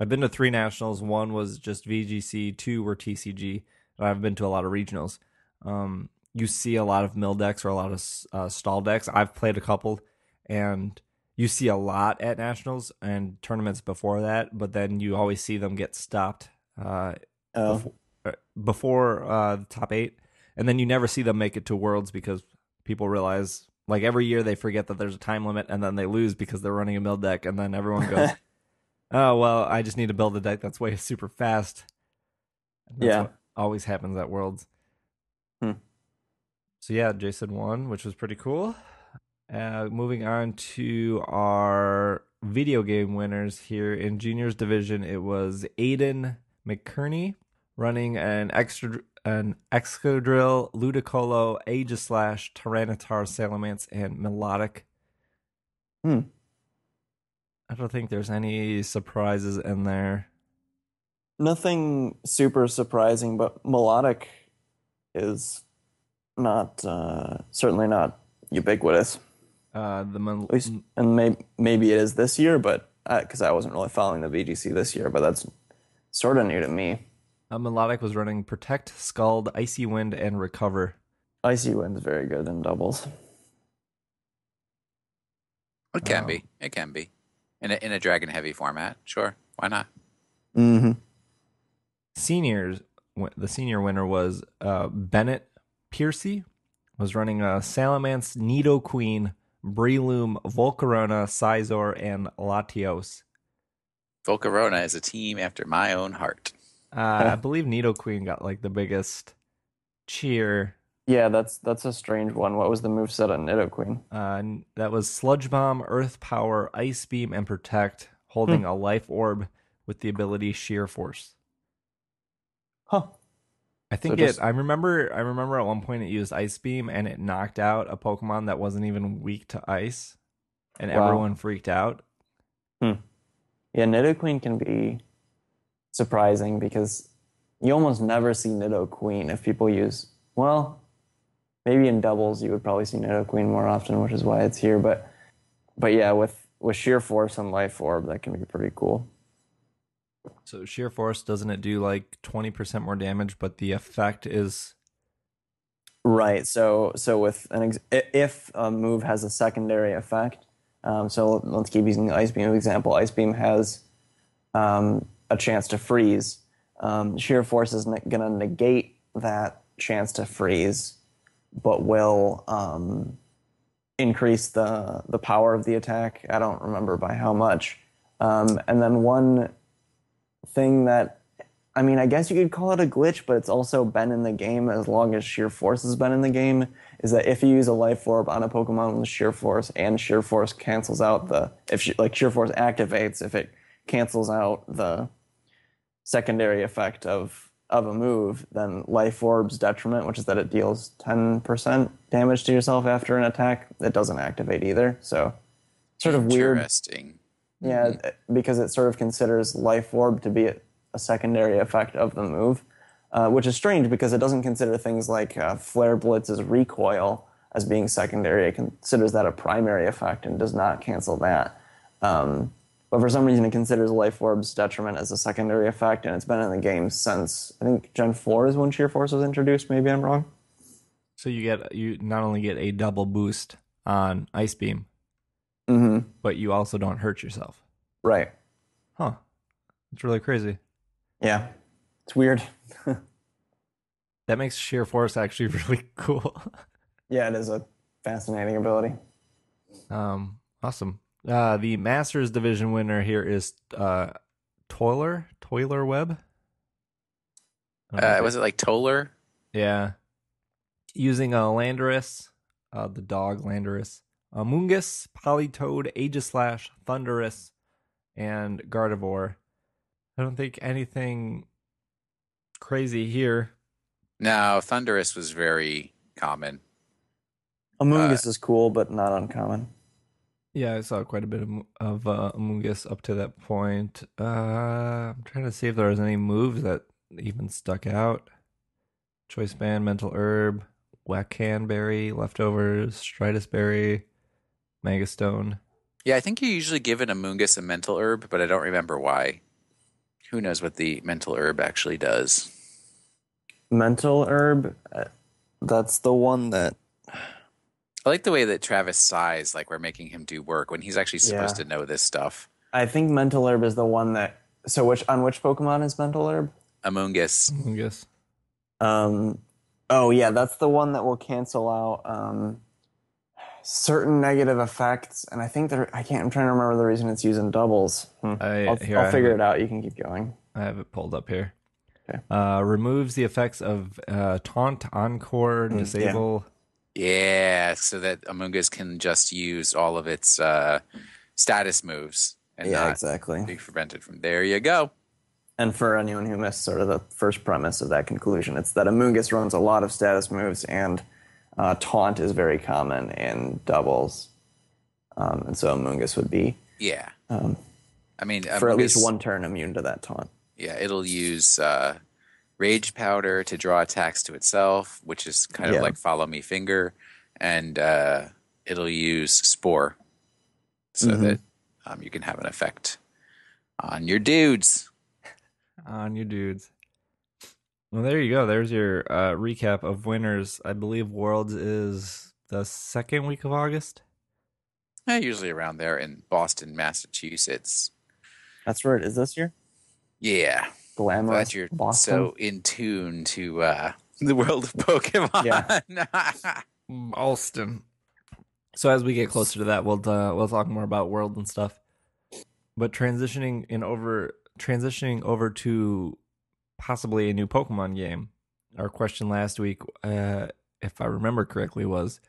I've been to three nationals. One was just VGC, two were TCG, and I've been to a lot of regionals. Um, you see a lot of mill decks or a lot of uh, stall decks. I've played a couple, and you see a lot at nationals and tournaments before that, but then you always see them get stopped uh, Oh, before, uh, before uh, the top eight, and then you never see them make it to worlds because people realize like every year they forget that there's a time limit, and then they lose because they're running a mill deck, and then everyone goes, "Oh well, I just need to build a deck that's way super fast." That's Yeah. what always happens at worlds. Hmm. So yeah, Jason won, which was pretty cool. Uh, moving on to our video game winners here in juniors division, it was Aiden McKerney running an extra an Excadrill, Ludicolo, Aegislash, Tyranitar, Salamence, and Milotic. Hmm. I don't think there's any surprises in there. nothing super surprising, but Milotic is not uh, certainly not ubiquitous. Uh, the At least, and maybe maybe it is this year, but because I wasn't really following the VGC this year, but that's sort of new to me. Uh, Milotic was running Protect, Scald, Icy Wind, and Recover. Icy Wind's very good in doubles. It can Um, be. It can be. In a, in a dragon heavy format. Sure. Why not? Mm-hmm. seniors the senior winner was uh, Bennett Piercy was running a Salamence, Nidoqueen, Breloom, Volcarona, Scizor, and Latios. Volcarona is a team after my own heart. Uh, I believe Nidoqueen got like the biggest cheer. Yeah, that's that's a strange one. What was the move set on Nidoqueen? Uh, that was Sludge Bomb, Earth Power, Ice Beam, and Protect, holding a life orb with the ability Sheer Force. Huh. I think just- it. I remember. I remember at one point it used Ice Beam and it knocked out a Pokemon that wasn't even weak to ice, and Wow. everyone freaked out. Hmm. Yeah, Nidoqueen can be surprising because you almost never see Nidoqueen if people use well, maybe in doubles you would probably see Nidoqueen more often, which is why it's here. But but yeah, with with sheer force and life orb, that can be pretty cool. So Sheer Force doesn't it do like twenty percent more damage, but the effect is Right. So so with an ex- if a move has a secondary effect, um, so let's keep using the ice beam example. Ice beam has um, a chance to freeze. Um, sheer force is ne- going to negate that chance to freeze, but will um, increase the the power of the attack. I don't remember by how much. Um, and then one thing that I mean, I guess you could call it a glitch, but it's also been in the game as long as Sheer Force has been in the game. Is that if you use a Life Orb on a Pokemon with Sheer Force and Sheer Force cancels out the if she, like Sheer Force activates, if it cancels out the secondary effect of of a move, then Life Orb's detriment, which is that it deals ten percent damage to yourself after an attack, it doesn't activate either. So sort of weird. Interesting. Yeah, th- because it sort of considers Life Orb to be a, a secondary effect of the move, uh, which is strange because it doesn't consider things like uh, Flare Blitz's recoil as being secondary. It considers that a primary effect and does not cancel that. Um, but for some reason, it considers Life Orb's detriment as a secondary effect, and it's been in the game since I think Gen 4 is when Sheer Force was introduced. Maybe I'm wrong. so you get you not only get a double boost on Ice Beam, hmm but you also don't hurt yourself. Right. Huh? It's really crazy. Yeah. It's weird. That makes Sheer Force actually really cool. yeah, it is a fascinating ability. Um, awesome. Uh, the Masters division winner here is uh, Toiler Toiler Web. I don't know Uh, was it like Toller? Yeah. Using a Landorus, uh, the dog Landorus, Amoonguss, Politoed, Aegislash, Thundurus, and Gardevoir. I don't think anything crazy here. No, Thundurus was very common. Amoonguss is cool, but not uncommon. Yeah, I saw quite a bit of, of uh, Amoonguss up to that point. Uh, I'm trying to see if there was any moves that even stuck out. Choice band, mental herb, Wacan Berry, leftovers, Sitrus berry, Megastone. Yeah, I think you usually give an Amoonguss a mental herb, but I don't remember why. Who knows what the mental herb actually does? Mental herb. uh, That's the one that. I like the way that Travis sighs like we're making him do work when he's actually supposed Yeah. to know this stuff. I think mental herb is the one that. So which on which Pokemon is mental herb? Amoonguss. Amoonguss. Um, oh yeah, that's the one that will cancel out um, certain negative effects, and I think there. I can't. I'm trying to remember the reason it's using doubles. Hmm. I, I'll, here, I'll I figure have it out. You can keep going. I have it pulled up here. Okay. Uh, removes the effects of uh, taunt, encore, Mm, yeah. Yeah, so that Amoonguss can just use all of its uh, status moves and yeah, not exactly. be prevented from. There you go. And for anyone who missed sort of the first premise of that conclusion, it's that Amoonguss runs a lot of status moves, and uh, taunt is very common in doubles. Um, and so Amoonguss would be, Yeah. um, I mean, for at least one turn, immune to that taunt. Yeah, it'll use uh, Rage Powder to draw attacks to itself, which is kind of Yeah. like Follow Me Finger, and uh, it'll use Spore so Mhm. that um, you can have an effect on your dudes. on your dudes. Well, there you go. There's your uh, recap of winners. I believe Worlds is the second week of August. Eh, usually around there in Boston, Massachusetts. That's where it is this year. Yeah, Glamorous glad you're Boston. so in tune to uh, the world of Pokemon. Boston. So as we get closer to that, we'll uh, we'll talk more about World and stuff. But transitioning in over transitioning over to possibly a new Pokemon game. Our question last week, uh, if I remember correctly, was: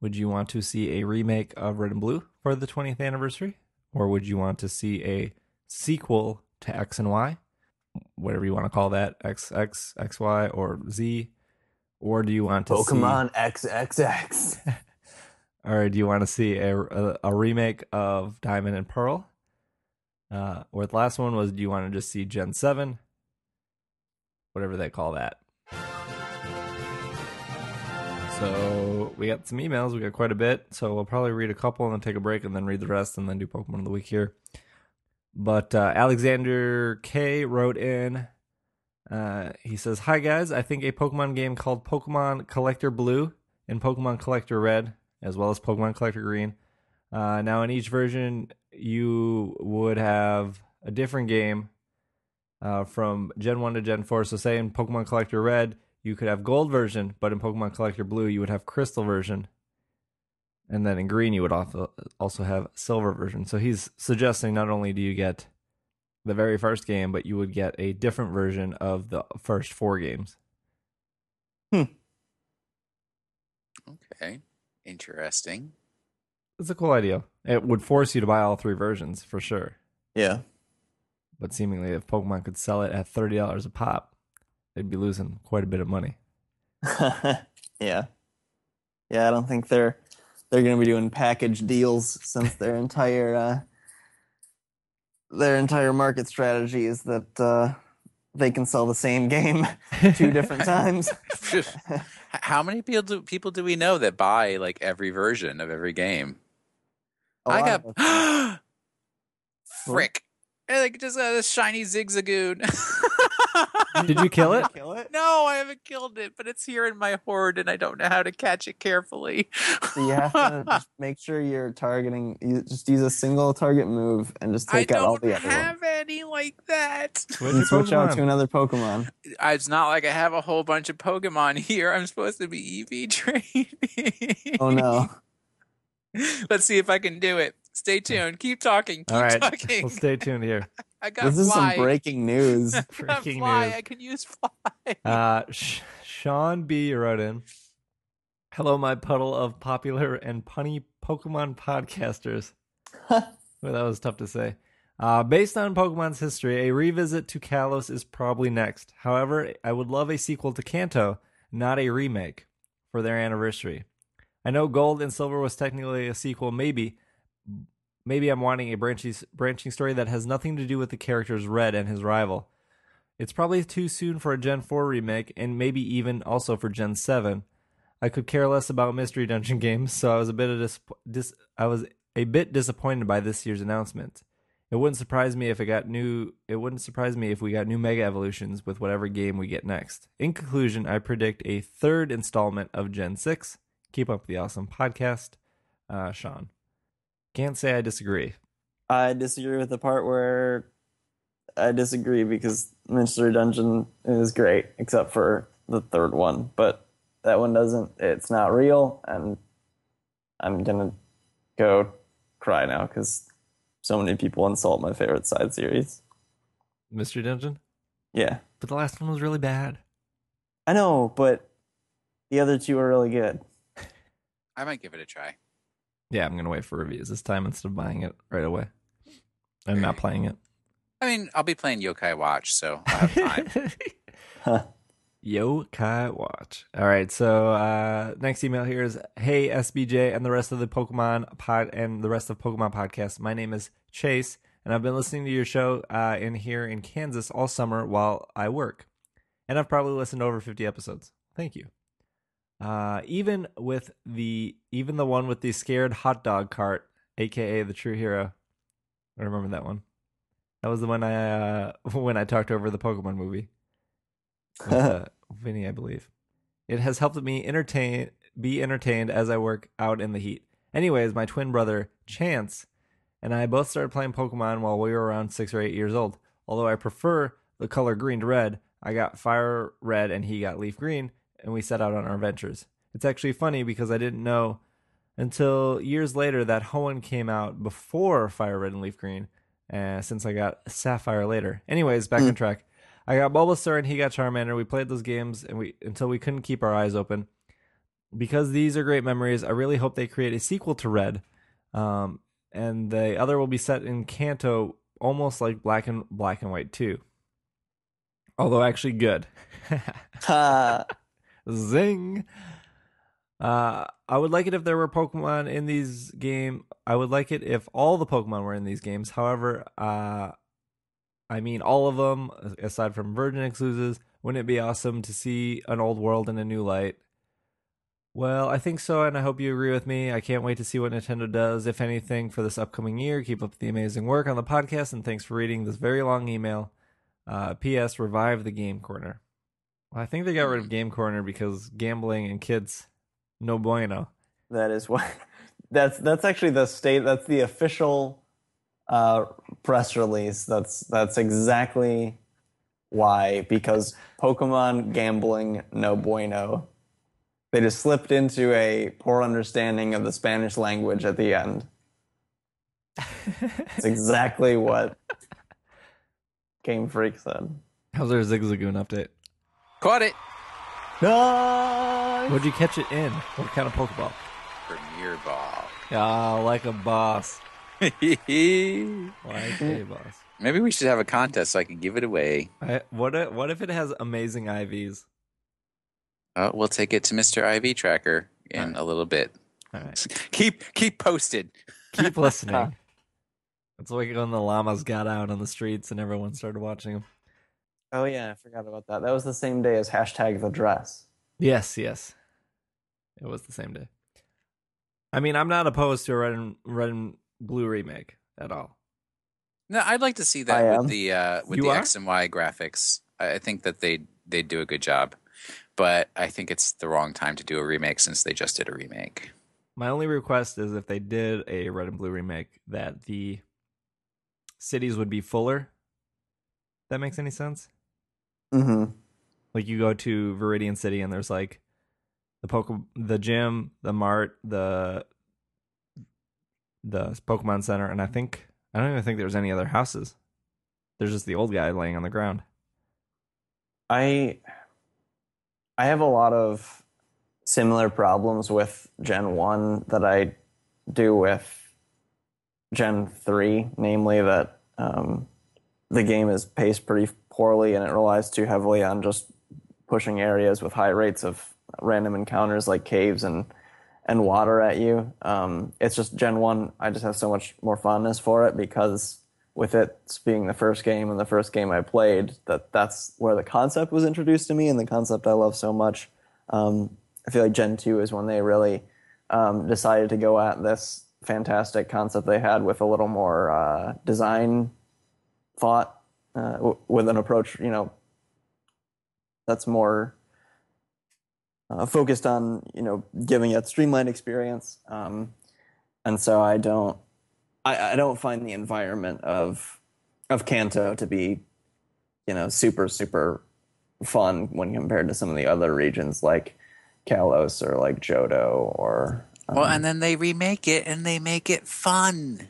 Would you want to see a remake of Red and Blue for the 20th anniversary, or would you want to see a sequel to X and Y, whatever you want to call that, X X X Y or Z, or do you want to see Pokemon XXX. or do you want to see a, a, a remake of Diamond and Pearl? Uh, or the last one was, do you want to just see Gen 7? Whatever they call that. So we got some emails. We got quite a bit. So we'll probably read a couple and then take a break and then read the rest and then do Pokemon of the Week here. But uh, Alexander K wrote in. Uh, he says, Hi guys, I think a Pokemon game called Pokemon Collector Blue and Pokemon Collector Red, as well as Pokemon Collector Green. Uh, now, in each version, you would have a different game uh, from Gen 1 to Gen 4. So, say in Pokemon Collector Red, you could have Gold version, but in Pokemon Collector Blue, you would have Crystal version. And then in Green, you would also also have Silver version. So, he's suggesting not only do you get the very first game, but you would get a different version of the first four games. Hmm. Okay, interesting. It's a cool idea. It would force you to buy all three versions for sure. yeah. But seemingly, if Pokemon could sell it at thirty dollars a pop, they'd be losing quite a bit of money. yeah. Yeah, I don't think they're they're going to be doing package deals since their entire uh, their entire market strategy is that uh, they can sell the same game two different times. How many people do people do we know that buy like every version of every game? A I got frick. Like just got a shiny zigzagoon. Did you kill it? Kill it? no, I haven't killed it, but it's here in my hoard, and I don't know how to catch it carefully. So you have to just make sure you're targeting. You just use a single target move and just I take out all the don't the other ones. have any like that. Switch switch out to another Pokemon. Uh, it's not like I have a whole bunch of Pokemon here. I'm supposed to be EV training. Oh no! Let's see if I can do it. Stay tuned. Keep talking. Keep All right, talking. we'll stay tuned here. I got This is fly. some breaking news. I Breaking fly. news. I can use fly. Uh, Sh- Sean B wrote in. Hello, my puddle of popular and punny Pokemon podcasters. well, that was tough to say. Uh, based on Pokemon's history, a revisit to Kalos is probably next. However, I would love a sequel to Kanto, not a remake, for their anniversary. I know Gold and Silver was technically a sequel, maybe, maybe I'm wanting a branching branching story that has nothing to do with the characters Red and his rival. It's probably too soon for a Gen 4 remake, and maybe even also for Gen 7. I could care less about mystery dungeon games, so I was a bit dis- dis- I was a bit disappointed by this year's announcement. It wouldn't surprise me if it got new. It wouldn't surprise me if we got new Mega Evolutions with whatever game we get next. In conclusion, I predict a third installment of Gen Six. Keep up the awesome podcast, uh, Sean. Can't say I disagree. I disagree with the part where I disagree because Mystery Dungeon is great, except for the third one. But that one doesn't. It's not real, and I'm gonna go cry now because so many people insult my favorite side series. Mystery Dungeon, Yeah, but the last one was really bad. I know, but the other two are really good. I might give it a try. Yeah, I'm gonna wait for reviews this time instead of buying it right away. I'm not playing it. I mean, I'll be playing Yokai Watch, so I'll have time. Huh. Yo Kai Watch. All right, so uh next email here is Hey SBJ and the rest of the Pokemon pod and the rest of Pokemon podcast. My name is Chase, and I've been listening to your show uh in here in Kansas all summer while I work. And I've probably listened to over 50 episodes. Thank you. Uh even with the even the one with the scared hot dog cart, aka the true hero. I remember that one. That was the one I uh when I talked over the Pokemon movie with uh, Vinny, I believe. It has helped me entertain, be entertained as I work out in the heat. Anyways, my twin brother Chance and I both started playing Pokemon while we were around six or eight years old. Although I prefer the color green to red, I got Fire Red and he got Leaf Green, and we set out on our adventures. It's actually funny because I didn't know until years later that Hoenn came out before Fire Red and Leaf Green, uh, since I got Sapphire later. Anyways, back on track. I got Bulbasaur and he got Charmander. We played those games and we until we couldn't keep our eyes open. Because these are great memories, I really hope they create a sequel to Red. Um, and the other will be set in Kanto, almost like Black and Black and White 2. Although actually good. Ha. Zing. Uh, I would like it if there were Pokemon in these game. I would like it if all the Pokemon were in these games. However, uh, I mean all of them aside from version exclusives. Wouldn't it be awesome to see an old world in a new light? Well, I think so, and I hope you agree with me. I can't wait to see what Nintendo does, if anything, for this upcoming year. Keep up the amazing work on the podcast, and thanks for reading this very long email. Uh, P.S. Revive the Game Corner. Well, I think they got rid of Game Corner because gambling and kids, no bueno. That is what. That's that's actually the state. That's the official uh, press release. That's that's exactly why. Because Pokemon gambling no bueno. They just slipped into a poor understanding of the Spanish language at the end. It's exactly what Game Freak said. How's our Zigzagoon update? Caught it. Nice. What'd you catch it in? What kind of Pokeball? Premier ball. Ah, like a boss. Maybe Like a boss. Maybe we should have a contest so I can give it away. I, what if, what if it has amazing IVs? Uh, we'll take it to Mr. IV Tracker in a little bit. All right. Keep keep posted. Keep listening. It's like when the llamas got out on the streets and everyone started watching them. Oh yeah, I forgot about that. That was the same day as hashtag the dress. Yes, yes. It was the same day. I mean, I'm not opposed to a red and, red and blue remake at all. No, I'd like to see that with the uh, with You the are? X and Y graphics. I I think that they they do a good job, but I think it's the wrong time to do a remake since they just did a remake. My only request is if they did a red and blue remake, that the cities would be fuller. That makes any sense? Mm-hmm. Like you go to Viridian City and there's like the Poke, the gym, the mart, the the Pokemon Center, and I think I don't even think there's any other houses. There's just the old guy laying on the ground. I I have a lot of similar problems with Gen 1 that I do with Gen 3, namely that um, the game is paced pretty poorly and it relies too heavily on just pushing areas with high rates of random encounters like caves and and water at you. Um, it's just Gen One. I just have so much more fondness for it because with it being the first game and the first game I played, that that's where the concept was introduced to me and the concept I love so much. Um, I feel like Gen Two is when they really um, decided to go at this fantastic concept they had with a little more uh, design thought, uh, w- with an approach, you know, that's more uh, focused on you know giving a streamlined experience. Um, and so I don't I, I don't find the environment of of Kanto to be you know super super fun when compared to some of the other regions like Kalos or like Johto or well, and then they remake it and they make it fun.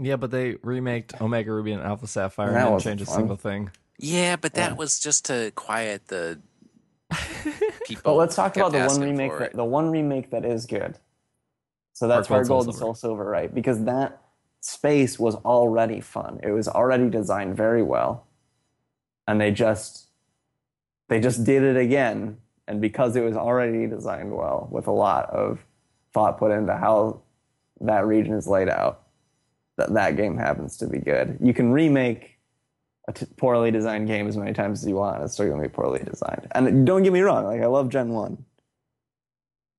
Yeah, but they remaked Omega Ruby and Alpha Sapphire That and didn't wasn't change a fun. single thing. Yeah, but that Yeah. was just to quiet the people. But let's talk who kept about the one asking remake for that the one remake that is good. So that's Heart Heart Gold, Gold and Soul Soul Silver, right? Because that space was already fun. It was already designed very well. And they just they just did it again. And because it was already designed well with a lot of thought put into how that region is laid out, that that game happens to be good. You can remake a t- poorly designed game as many times as you want. It's still going to be poorly designed. And don't get me wrong, like I love Gen One,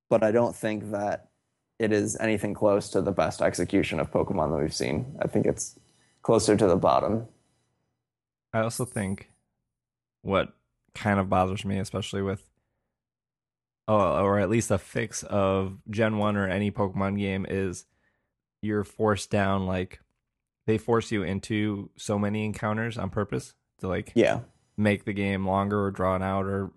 but I don't think that it is anything close to the best execution of Pokemon that we've seen. I think it's closer to the bottom. I also think what kind of bothers me, especially with, oh, or at least a fix of Gen 1 or any Pokemon game, is you're forced down, like, they force you into so many encounters on purpose to, like, Yeah, make the game longer or drawn out or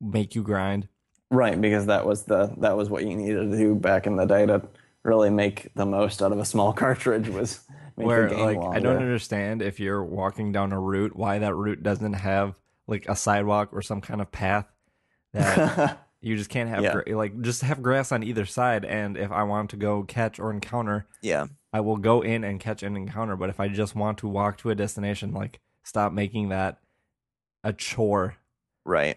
make you grind. right. Because that was the that was what you needed to do back in the day to really make the most out of a small cartridge was make Where, the game like, longer. I don't understand if you're walking down a route, why that route doesn't have, like, a sidewalk or some kind of path that You just can't have Yeah. gra- like just have grass on either side. And if I want to go catch or encounter, yeah, I will go in and catch and encounter. But if I just want to walk to a destination, like stop making that a chore. right.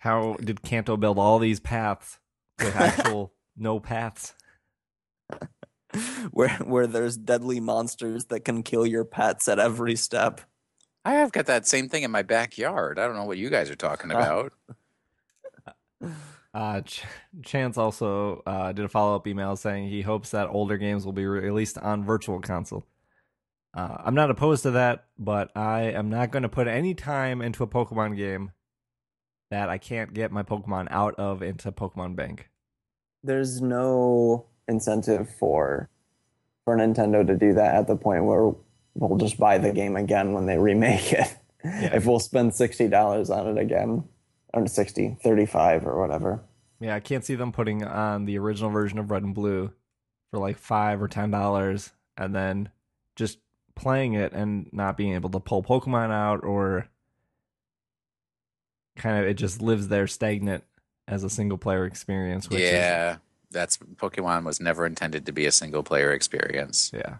How did Kanto build all these paths with actual no paths? where where there's deadly monsters that can kill your pets at every step. I have got that same thing in my backyard. I don't know what you guys are talking about. Uh, Ch- Chance also uh, did a follow up email saying he hopes that older games will be released on Virtual Console. Uh, I'm not opposed to that, but I am not going to put any time into a Pokemon game that I can't get my Pokemon out of into Pokemon Bank. There's no incentive for for Nintendo to do that at the point where we'll just buy the game again when they remake it. If we'll spend $60 on it again, or 60, 35 or whatever. Yeah, I can't see them putting on the original version of Red and Blue for like five or ten dollars, and then just playing it and not being able to pull Pokemon out, or kind of it just lives there stagnant as a single player experience. Which is, yeah, that's Pokemon was never intended to be a single player experience. yeah.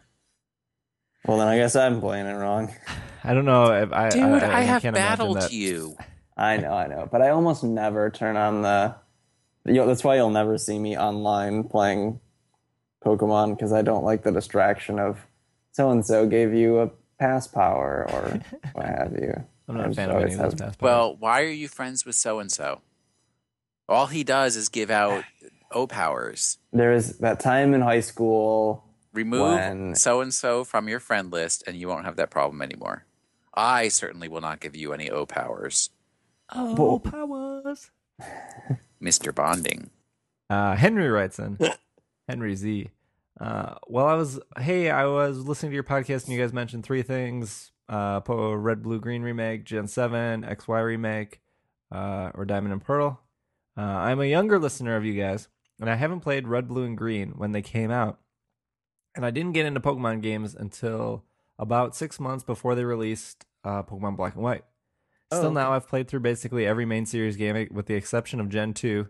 Well, then I guess I'm playing it wrong. I don't know if I Dude, I, I, have can't battled that. you. I know, I know. But I almost never turn on the. You know, that's why you'll never see me online playing Pokemon because I don't like the distraction of so and so gave you a pass power or what have you. I'm not I a just fan of always any of those have- pass powers. Well, why are you friends with so and so? All he does is give out O powers. There is that time in high school. Remove so and so from your friend list, and you won't have that problem anymore. I certainly will not give you any O powers, oh, powers. Mister Bonding. Uh, Henry writes in. Henry Z. Uh, well, I was hey, I was listening to your podcast and you guys mentioned three things: uh, Po- Red, Blue, Green remake, Gen Seven, XY remake, uh, or Diamond and Pearl. Uh, I'm a younger listener of you guys, and I haven't played Red, Blue, and Green when they came out, and I didn't get into Pokemon games until about six months before they released uh, Pokemon Black and White. Still Oh, now, I've played through basically every main series game with the exception of Gen 2,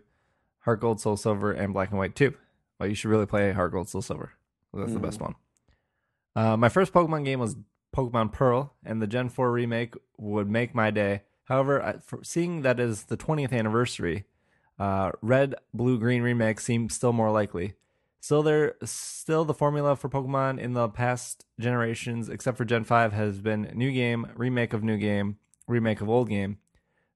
Heart Gold, Soul Silver, and Black and White 2. Well, you should really play Heart Gold, Soul Silver. That's the best one. Uh, my first Pokemon game was Pokemon Pearl, and the Gen 4 remake would make my day. However, I, seeing that is the 20th anniversary, Uh, red, blue, green remake seems still more likely. Still, there, still the formula for Pokemon in the past generations, except for Gen Five, has been new game, remake of new game, remake of old game.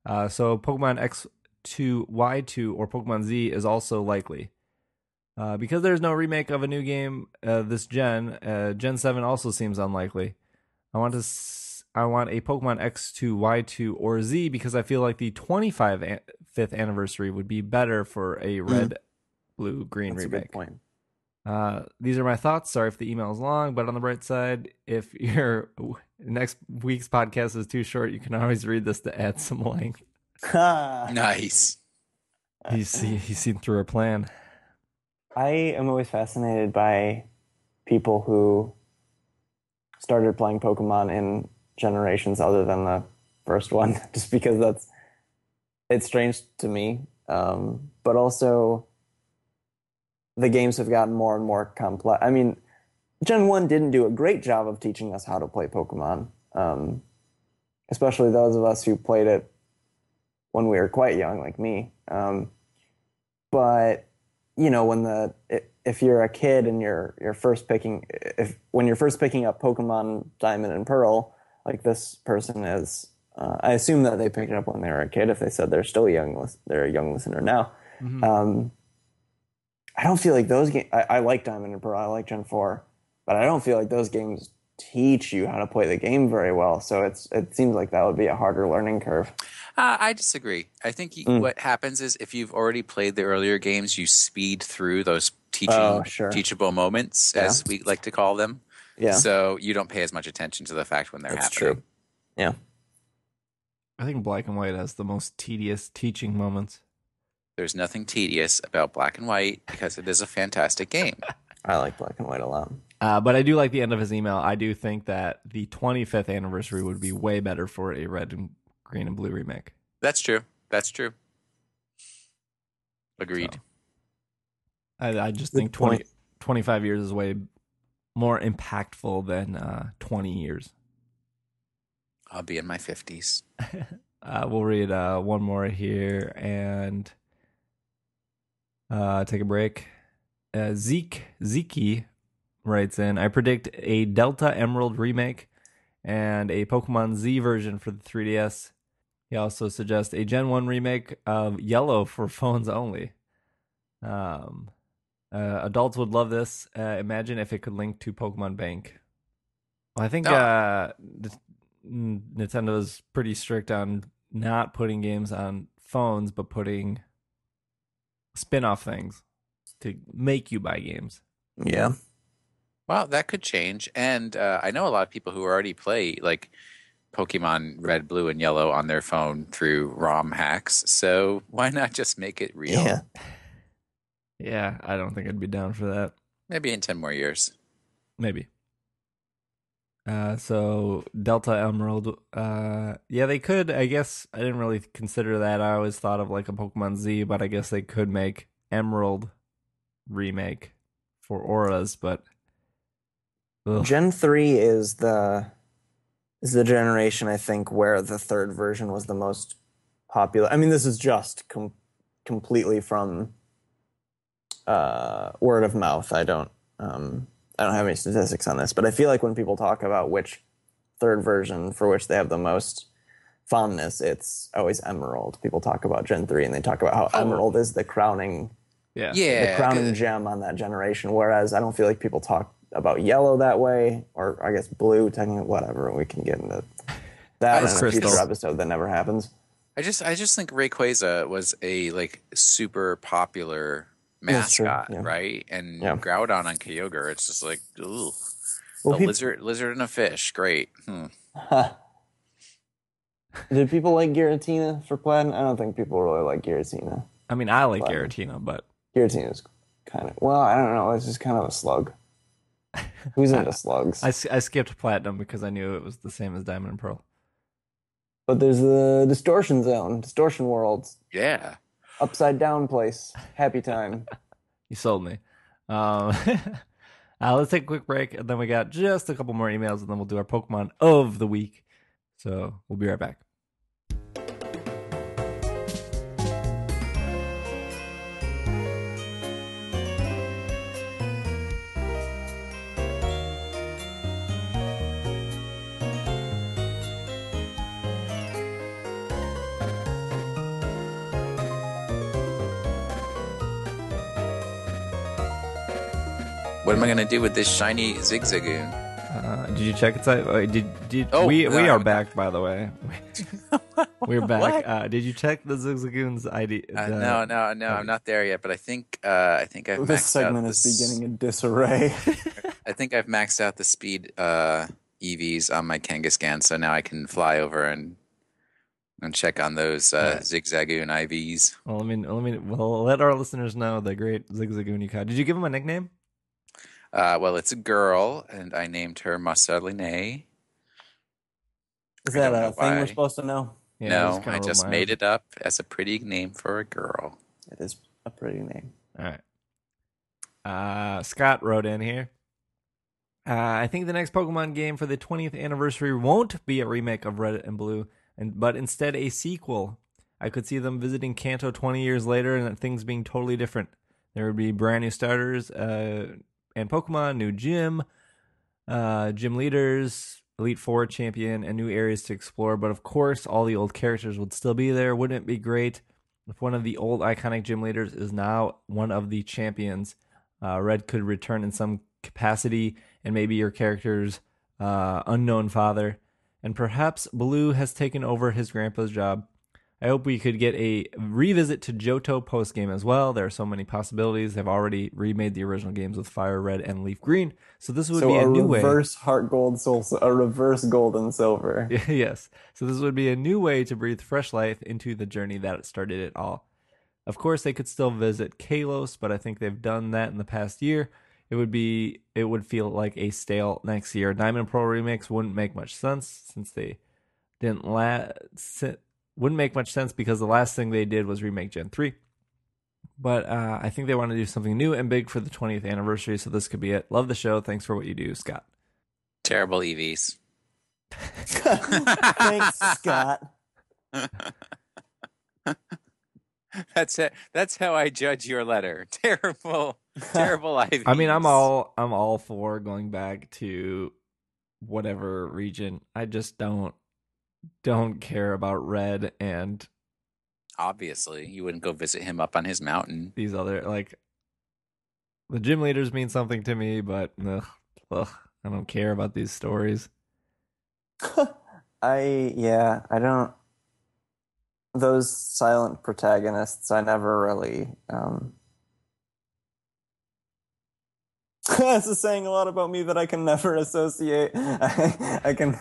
Uh, so Pokemon X2, Y2, or Pokemon Z is also likely. Uh, because there's no remake of a new game uh, this gen, uh, Gen 7 also seems unlikely. I want to s- I want a Pokemon X2, Y2, or Z because I feel like the 25th anniversary would be better for a red, blue, green That's a remake. good point. Uh, these are my thoughts. Sorry if the email is long, but on the bright side, if your next week's podcast is too short, you can always read this to add some length. Nice. He's he, he's seen through our plan. I am always fascinated by people who started playing Pokemon in generations other than the first one, just because that's it's strange to me. Um, but also, the games have gotten more and more complex. I mean, Gen One didn't do a great job of teaching us how to play Pokemon, um, especially those of us who played it when we were quite young, like me. Um, but you know when the if you're a kid and you're you're first picking if when you're first picking up Pokemon Diamond and Pearl, like this person is, uh, I assume that they picked it up when they were a kid. If they said they're still young, they're a young listener now. Um, I don't feel like those games. I, I like Diamond and Pearl. I like Gen Four, but I don't feel like those games teach you how to play the game very well. So it's it seems like that would be a harder learning curve. Uh, I disagree. I think you, Mm. what happens is if you've already played the earlier games, you speed through those teaching Oh, sure. teachable moments, as we like to call them. Yeah, So you don't pay as much attention to the fact when they're happening. that's happening. true. Yeah. I think Black and White has the most tedious teaching moments. There's nothing tedious about Black and White because it is a fantastic game. I like Black and White a lot. Uh, but I do like the end of his email. I do think that the 25th anniversary would be way better for a red and green and blue remake. That's true. That's true. Agreed. So, I, I just Good think 20, 25 years is way more impactful than uh, 20 years. I'll be in my 50s. Uh, we'll read uh, one more here and uh, take a break. Uh, Zeke Zeke writes in, I predict a Delta Emerald remake and a Pokemon Z version for the 3DS. He also suggests a Gen 1 remake of Yellow for phones only. Um, uh, adults would love this. Uh, imagine if it could link to Pokemon Bank. Well, I think Oh. uh, Nintendo Nintendo's pretty strict on not putting games on phones, but putting spin-off things to make you buy games. Yeah. Well, that could change. And uh, I know a lot of people who already play like Pokemon Red, Blue, and Yellow on their phone through ROM hacks. So why not just make it real? Yeah. Yeah, I don't think I'd be down for that. Maybe in 10 more years. Maybe. Uh, so Delta Emerald, uh, yeah, they could. I guess I didn't really consider that. I always thought of like a Pokemon Z, but I guess they could make Emerald remake for ORAS. But ugh. Gen three is the is the generation I think where the third version was the most popular. I mean, this is just com- completely from uh, word of mouth. I don't um, I don't have any statistics on this, but I feel like when people talk about which third version for which they have the most fondness, it's always Emerald. People talk about Gen three and they talk about how Oh. Emerald is the crowning yeah, Yeah. the crowning 'cause- gem on that generation. Whereas I don't feel like people talk about yellow that way, or I guess blue, technically, whatever. We can get into that in a crystal. future episode that never happens. I just I just think Rayquaza was a like super popular That's true, mascot, yeah. right? And Yeah. Groudon on Kyogre, it's just like, ooh, Well, a peop- lizard, lizard and a fish, great. Hmm. Did people like Giratina for Plaid? I don't think people really like Giratina. I mean, I like Wow. Giratina, but Giratina's kind of well, I don't know. It's just kind of a slug. Who's into slugs? I skipped Platinum because I knew it was the same as Diamond and Pearl. but there's the distortion zone, distortion worlds. Yeah. Upside down place, happy time. You sold me. Um, uh, let's take a quick break, and then we got just a couple more emails, and then we'll do our Pokemon of the week. So we'll be right back. What am I gonna do with this shiny Zigzagoon? Uh, did you check its site? Uh, did did Oh, we we are back by the way. We're back. What? Uh, did you check the Zigzagoon's ID? Uh, the- no, no, no, I'm not there yet. But I think uh, I think I've maxed This out segment is s- beginning in disarray. I think I've maxed out the speed uh, EVs on my Kangaskhan, so now I can fly over and and check on those uh, Right. Zigzagoon IVs. Well, let me let me well let our listeners know the great Zigzagoon you caught. Did you give him a nickname? Uh, well, it's a girl, and I named her Marceline. Is that a thing why. we're supposed to know? Yeah, no, I just my made it up as a pretty name for a girl. It is a pretty name. All right. Uh, Scott wrote in here. Uh, I think the next Pokemon game for the 20th anniversary won't be a remake of Red and Blue, and but instead a sequel. I could see them visiting Kanto 20 years later and things being totally different. There would be brand new starters uh, and Pokemon, new gym, uh, gym leaders, Elite Four champion, and new areas to explore. But of course, all the old characters would still be there. Wouldn't it be great if one of the old iconic gym leaders is now one of the champions? Uh, Red could return in some capacity, and maybe your character's uh, unknown father. And perhaps Blue has taken over his grandpa's job. I hope we could get a revisit to Johto post game as well. There are so many possibilities. They've already remade the original games with Fire Red and Leaf Green, so this would so be a, a new way. reverse heart gold soul, a reverse gold and silver. yes. So this would be a new way to breathe fresh life into the journey that started it all. Of course, they could still visit Kalos, but I think they've done that in the past year. It would be it would feel like a stale next year. Diamond Pro remix wouldn't make much sense since they didn't last wouldn't make much sense because the last thing they did was remake Gen 3. But uh, I think they want to do something new and big for the 20th anniversary, so this could be it. Love the show. Thanks for what you do, Scott. Terrible EVs. Thanks, Scott. That's it. That's how I judge your letter. Terrible, terrible IVs. I mean, I'm all I'm all for going back to whatever region. I just don't don't care about red and Obviously, you wouldn't go visit him up on his mountain. these other like the gym leaders mean something to me, but ugh, ugh, I don't care about these stories. I yeah, I don't. Those silent protagonists, I never really. Um, this is saying a lot about me that I can never associate. I, I can,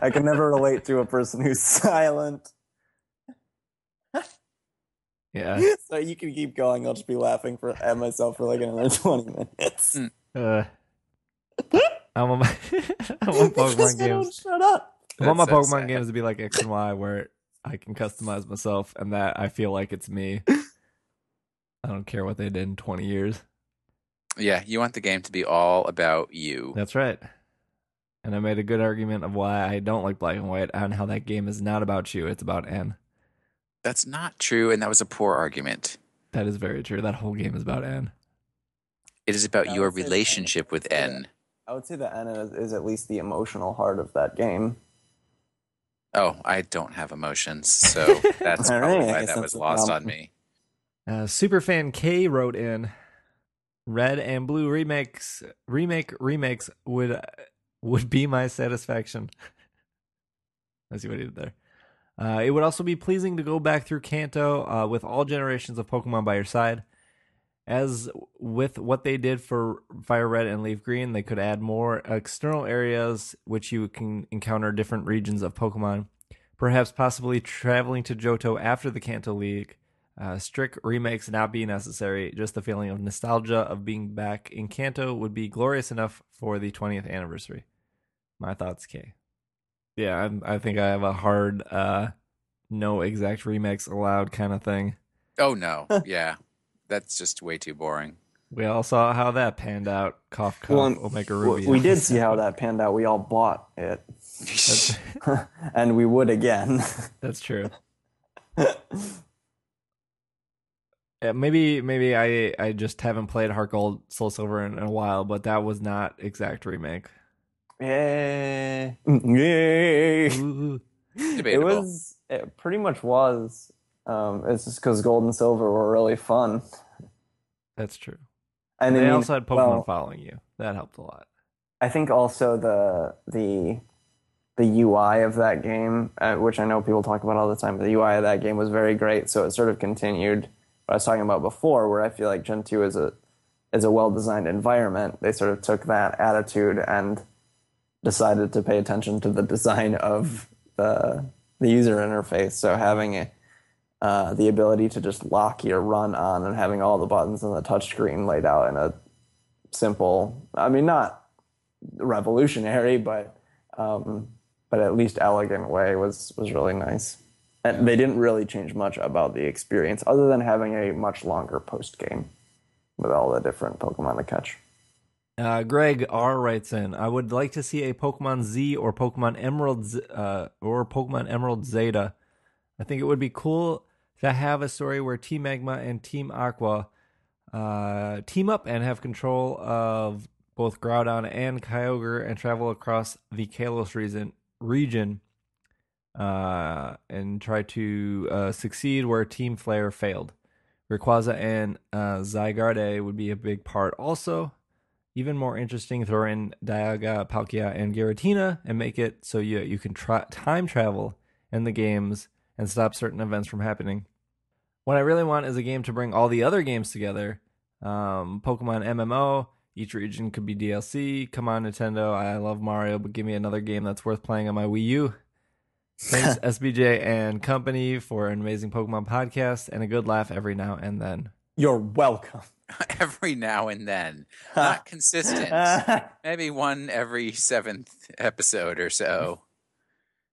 I can never relate to a person who's silent. Yeah. So you can keep going. I'll just be laughing for at myself for like another twenty minutes. Uh, I'm on my I'm on Pokemon games. Shut up. I want my so Pokemon sad. games to be like X and Y where I can customize myself and that I feel like it's me. I don't care what they did in 20 years. Yeah, you want the game to be all about you. That's right. And I made a good argument of why I don't like Black and White and how that game is not about you, it's about N. That's not true, and that was a poor argument. That is very true. That whole game is about N. It is about your would say relationship with Yeah. N. I would say that N is, is at least the emotional heart of that game. Oh, I don't have emotions, so that's All probably right, I why guess that that's was the lost on me. Uh, Superfan K wrote in Red and Blue remakes remake remakes would would be my satisfaction. I see what he did there. Uh, it would also be pleasing to go back through Kanto uh, with all generations of Pokemon by your side. As with what they did for Fire Red and Leaf Green, they could add more external areas which you can encounter different regions of Pokemon. Perhaps possibly traveling to Johto after the Kanto League. Uh, strict remakes not be necessary. Just the feeling of nostalgia of being back in Kanto would be glorious enough for the 20th anniversary. My thoughts, Kay. Yeah, I'm, I think I have a hard, uh, no exact remakes allowed kind of thing. Oh no, yeah, that's just way too boring. We all saw how that panned out. Cough, cough, Well, Omega Ruby. We did see how that panned out. We all bought it, and we would again. that's true. Yeah, maybe maybe I I just haven't played Heart Gold Soul Silver in, in a while, but that was not exact remake. Yay! Yay! It was. It pretty much was. Um, it's just because gold and silver were really fun. That's true. and they mean, also had Pokemon well, following you. That helped a lot. I think also the the the UI of that game, uh, which I know people talk about all the time, but the UI of that game was very great. So it sort of continued what I was talking about before, where I feel like Gen two is a is a well designed environment. They sort of took that attitude and decided to pay attention to the design of the the user interface. So having a, uh, the ability to just lock your run on and having all the buttons on the touchscreen laid out in a simple, I mean, not revolutionary, but um, but at least elegant way was was really nice. And they didn't really change much about the experience, other than having a much longer post game with all the different Pokemon to catch. Uh, Greg R writes in, I would like to see a Pokemon Z or Pokemon Emerald Z- uh, or Pokemon Emerald Zeta. I think it would be cool to have a story where Team Magma and Team Aqua uh, team up and have control of both Groudon and Kyogre and travel across the Kalos region, region uh, and try to uh, succeed where Team Flare failed. Rayquaza and uh, Zygarde would be a big part also. Even more interesting, throw in Dialga, Palkia, and Giratina and make it so you, you can tra- time travel in the games and stop certain events from happening. What I really want is a game to bring all the other games together. Um, Pokemon MMO, each region could be DLC. Come on, Nintendo. I love Mario, but give me another game that's worth playing on my Wii U. Thanks, SBJ and company, for an amazing Pokemon podcast and a good laugh every now and then. You're welcome. every now and then. Not consistent. Maybe one every seventh episode or so.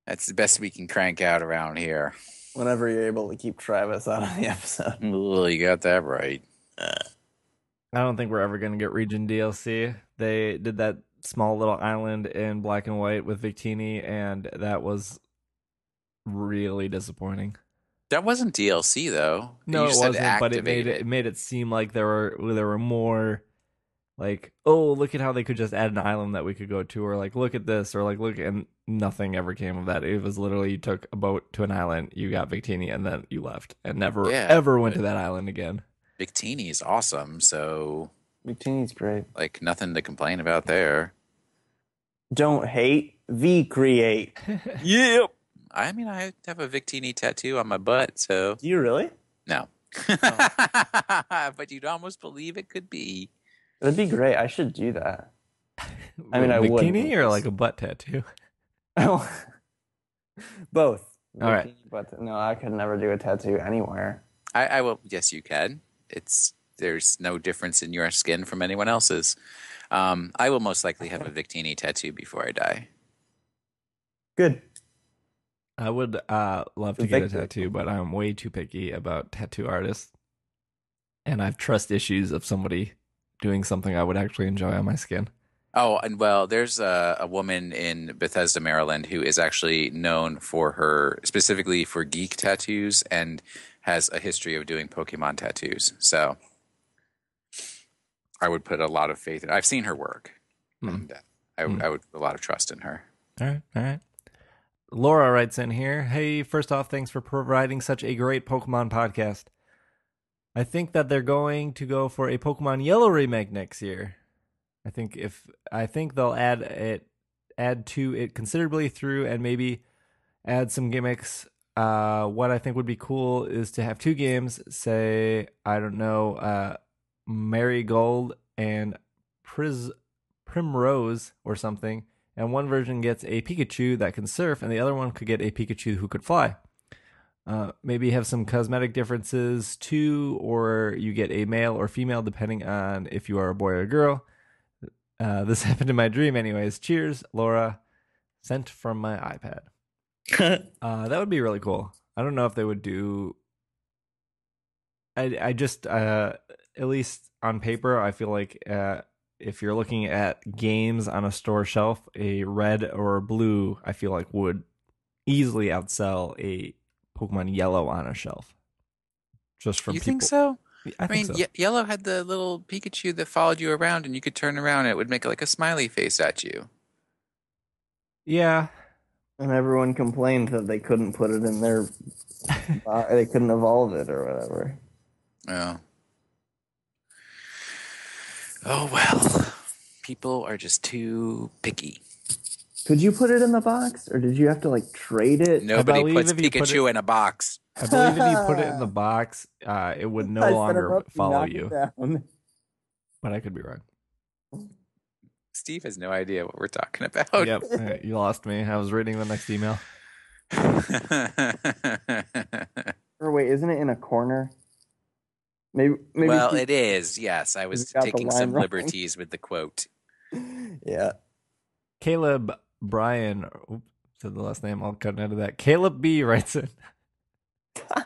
That's the best we can crank out around here. Whenever you're able to keep Travis out of the episode. Well, you got that right. I don't think we're ever going to get region DLC. They did that small little island in black and white with Victini, and that was really disappointing. That wasn't DLC though. No, You it just had to wasn't. But it made it, it made it seem like there were there were more like oh look at how they could just add an island that we could go to or like look at this or like look and nothing ever came of that. It was literally you took a boat to an island, you got Victini, and then you left and never Yeah, ever went to that island again. Victini is awesome, so Victini's great. like nothing to complain about there. Don't hate, V create. Yep. I mean, I have a Victini tattoo on my butt, so Do you really? no. but you'd almost believe it could be. That'd be great. I should do that. I mean, I would, Bikini but or like a butt tattoo. Oh, Both. All right. Victini, But no, I could never do a tattoo anywhere. I, I will. Yes, you can. It's there's no difference in your skin from anyone else's. Um, I will most likely have a Victini tattoo before I die. Good. I would uh, love to get a tattoo, but I'm way too picky about tattoo artists, and I have trust issues of somebody doing something I would actually enjoy on my skin. Oh, and well, there's a, a woman in Bethesda, Maryland, who is actually known for her specifically for geek tattoos and has a history of doing Pokemon tattoos. So I would put a lot of faith in. I've seen her work, Hmm. and uh, I, Hmm. I would put a lot of trust in her. All right, all right. Laura writes in here, "Hey, first off, thanks for providing such a great Pokemon podcast. I think that they're going to go for a Pokemon Yellow remake next year. I think if I think they'll add it add to it considerably through and maybe add some gimmicks. Uh, what I think would be cool is to have two games, say I don't know, uh, Marigold and Primrose or something, and one version gets a Pikachu that can surf, and the other one could get a Pikachu who could fly. Uh, maybe have some cosmetic differences too, or you get a male or female depending on if you are a boy or a girl. Uh, this happened in my dream, anyways. Cheers, Laura. Sent from my iPad. Uh, that would be really cool. I don't know if they would do. I I just uh, at least on paper, I feel like uh, if you're looking at games on a store shelf, a red or a blue, I feel like would easily outsell a Pokemon Yellow on a shelf. Just from you people. think so? I, I, think mean, so. Ye- Yellow had the little Pikachu that followed you around, and you could turn around, and it would make like a smiley face at you. yeah, And everyone complained that they couldn't put it in their, uh, they couldn't evolve it or whatever. Oh. Oh well, people are just too picky. Could you put it in the box, or did you have to like trade it? Nobody puts if you put Pikachu in a box. I believe if you put it in the box, uh, it would no I longer him up, he follow you. But I could be wrong. Steve has no idea what we're talking about. Yep, you lost me. I was reading the next email. Or wait, isn't it in a corner? Maybe. maybe well, keep- it is. Yes, I was taking some wrong. liberties with the quote. Yeah. Caleb Bryan, oops, said the last name. I'll cut out of that. Caleb B writes in.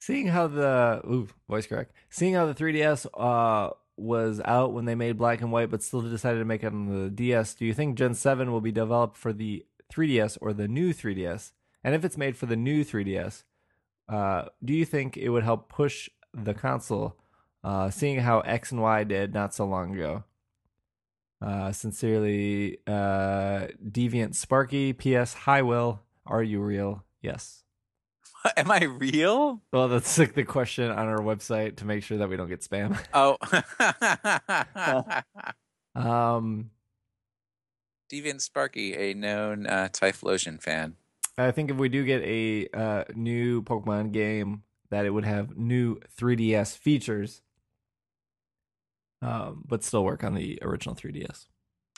Seeing how the ooh voice crack. Seeing how the 3DS uh was out when they made black and white, but still decided to make it on the DS. Do you think Gen 7 will be developed for the 3DS or the new 3DS? And if it's made for the new 3DS, uh, do you think it would help push the console? Uh, seeing how X and Y did not so long ago. Uh, sincerely, uh, Deviant Sparky. P.S. Hi, Will. Are you real? Yes. Am I real? Well, that's like the question on our website to make sure that we don't get spam. Oh. Um, Deviant Sparky, a known uh, Typhlosion fan. I think if we do get a uh, new Pokemon game, that it would have new 3DS features, um, but still work on the original 3DS.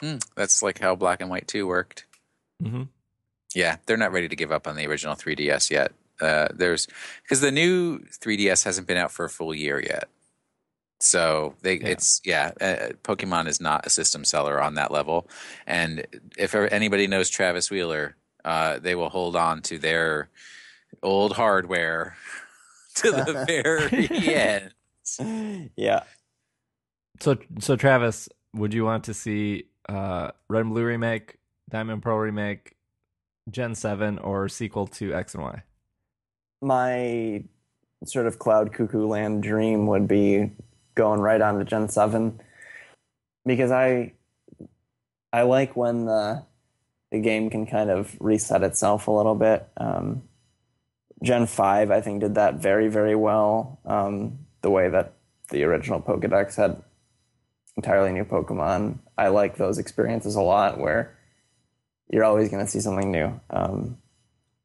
Hmm, that's like how Black and White 2 worked. Mm-hmm. Yeah, they're not ready to give up on the original 3DS yet. Uh, there's because the new 3DS hasn't been out for a full year yet. So they, Yeah. it's yeah. Uh, Pokemon is not a system seller on that level, and if anybody knows Travis Wheeler, uh, they will hold on to their old hardware to the very end. Yeah. So, so Travis, would you want to see uh, Red and Blue remake, Diamond Pearl remake, Gen Seven, or sequel to X and Y? My sort of cloud cuckoo land dream would be going right on to Gen 7 because I I like when the the game can kind of reset itself a little bit. Um, Gen 5 I think did that very very well. Um, the way that the original Pokédex had entirely new Pokemon. I like those experiences a lot where you're always going to see something new. Um,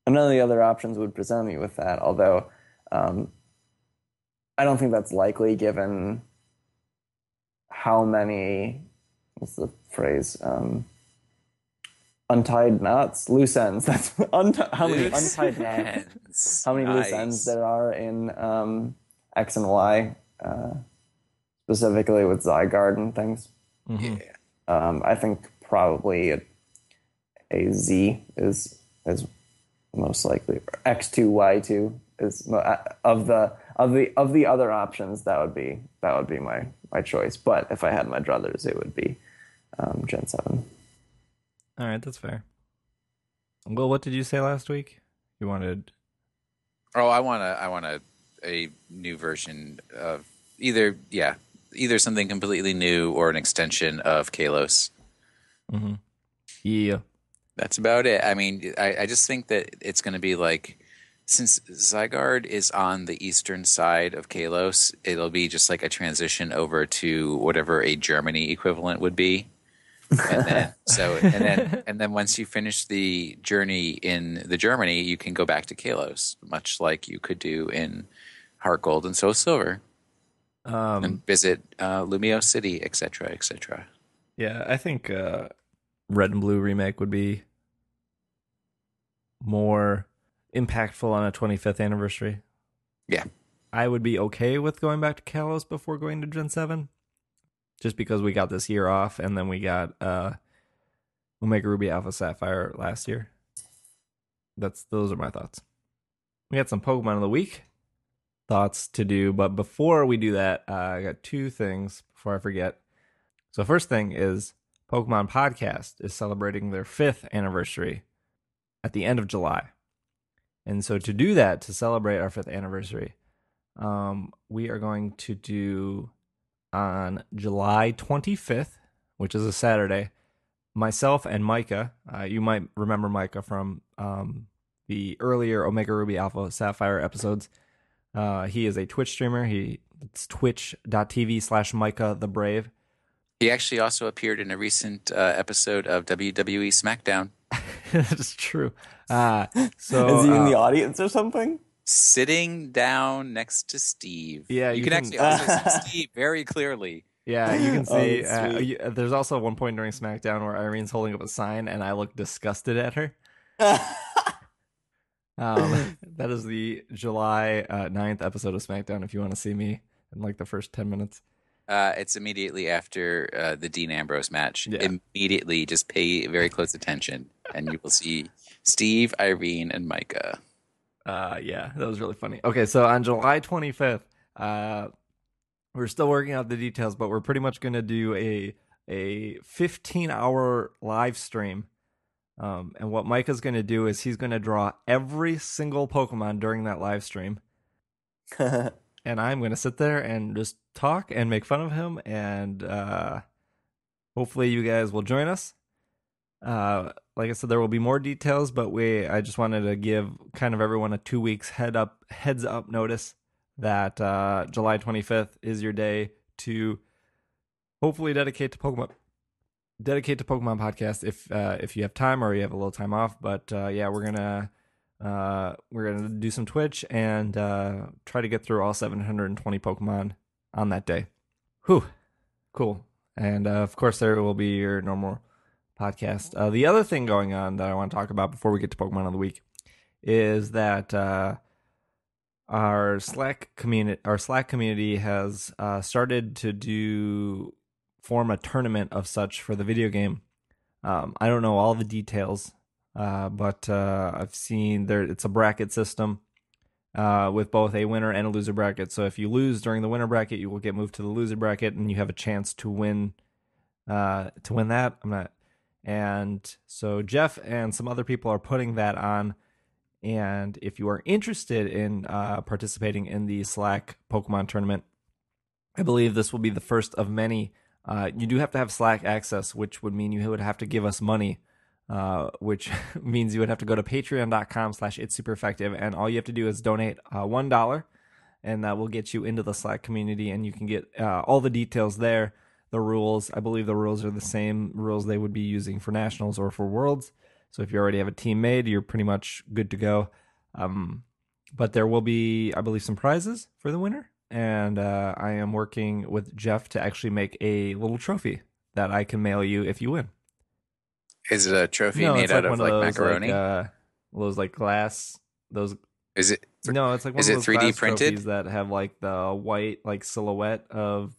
and none of the other options would present me with that, although um, I don't think that's likely given how many, what's the phrase? Um, untied knots, loose ends. That's unti- how many Loose untied knots ends. how many loose ends there are in um, X and Y, uh, specifically with Zygarde and things. Mhm. Yeah. Um, I think probably a, a Z is is most likely. X two Y two is uh, of the of the of the other options. That would be that would be my my choice. But if I had my druthers, it would be um, Gen seven. All right, that's fair. Well, what did you say last week? You wanted Oh, I want to. I want a a new version of either. Yeah, either something completely new or an extension of Kalos. mm-hmm. yeah. That's about it. I mean, I, I just think that it's going to be like since Zygarde is on the eastern side of Kalos, it'll be just like a transition over to whatever a Germany equivalent would be. And then so and then and then once you finish the journey in the Germany, you can go back to Kalos, much like you could do in Heart Gold and Soul Silver, Um, and visit uh, Lumiose City, etc., etc. yeah, I think uh, Red and Blue remake would be more impactful on a 25th anniversary. Yeah. I would be okay with going back to Kalos before going to Gen 7 just because we got this year off and then we got uh Omega Ruby Alpha Sapphire last year. That's those are my thoughts. We got some Pokemon of the week thoughts to do, but before we do that, uh, I got two things before I forget. So first thing is Pokemon Podcast is celebrating their 5th anniversary at the end of July. And so to do that to celebrate our 5th anniversary, um, we are going to do on July 25th, which is a Saturday. Myself and Micah, uh, you might remember Micah from um, the earlier Omega Ruby Alpha Sapphire episodes. Uh, he is a Twitch streamer. He it's twitch.tv slash Micah the Brave. He actually also appeared in a recent uh, episode of WWE SmackDown. That's true. Uh, so Is he in uh, the audience or something? Sitting down next to Steve. Yeah, you, you can, can- actually also see Steve very clearly. Yeah, you can Oh, see. that's uh, you- there's also one point during SmackDown where Irene's holding up a sign, and I look disgusted at her. Um, that is the July uh, 9th episode of SmackDown. If you want to see me in like the first ten minutes, Uh, it's immediately after uh, the Dean Ambrose match. Yeah. Immediately, just pay very close attention, and you will see Steve, Irene, and Micah. Uh, yeah, that was really funny. Okay, so on July 25th, uh, we're still working out the details, but we're pretty much going to do a a 15 hour live stream. Um, and what Micah's going to do is he's going to draw every single Pokemon during that live stream. and I'm gonna sit there and just talk and make fun of him, and uh, hopefully you guys will join us. Uh, like I said, there will be more details, but we I just wanted to give kind of everyone a two weeks head up heads up notice that uh, July 25th is your day to hopefully dedicate to Pokemon dedicate to Pokemon podcast if uh, if you have time or you have a little time off. But uh, yeah, we're gonna uh, we're gonna do some Twitch and uh, try to get through all 720 Pokemon on that day. Whew, cool. And uh, of course, there will be your normal podcast. Uh, the other thing going on that I want to talk about before we get to Pokemon of the week is that uh, our Slack community, our Slack community, has uh, started to do form a tournament of such for the video game. Um, I don't know all the details, uh, but uh, I've seen there. It's a bracket system uh, with both a winner and a loser bracket. So if you lose during the winner bracket, you will get moved to the loser bracket, and you have a chance to win. To win that, I'm not. And so Jeff and some other people are putting that on. And if you are interested in uh, participating in the Slack Pokemon tournament, I believe this will be the first of many. Uh, you do have to have Slack access, which would mean you would have to give us money, uh, which means you would have to go to patreon.com slash it's super effective. And all you have to do is donate uh, $1, and that will get you into the Slack community. And you can get uh, all the details there, the rules. I believe the rules are the same rules they would be using for Nationals or for Worlds. So if you already have a team made, you're pretty much good to go. Um, but there will be, I believe, some prizes for the winner. And uh, I am working with Jeff to actually make a little trophy that I can mail you if you win. Is it a trophy no, made it's out like of like of those, macaroni? Like, uh, those like glass. Those is it? no, it's like one is of it those 3D glass printed? trophies that have like the white like silhouette of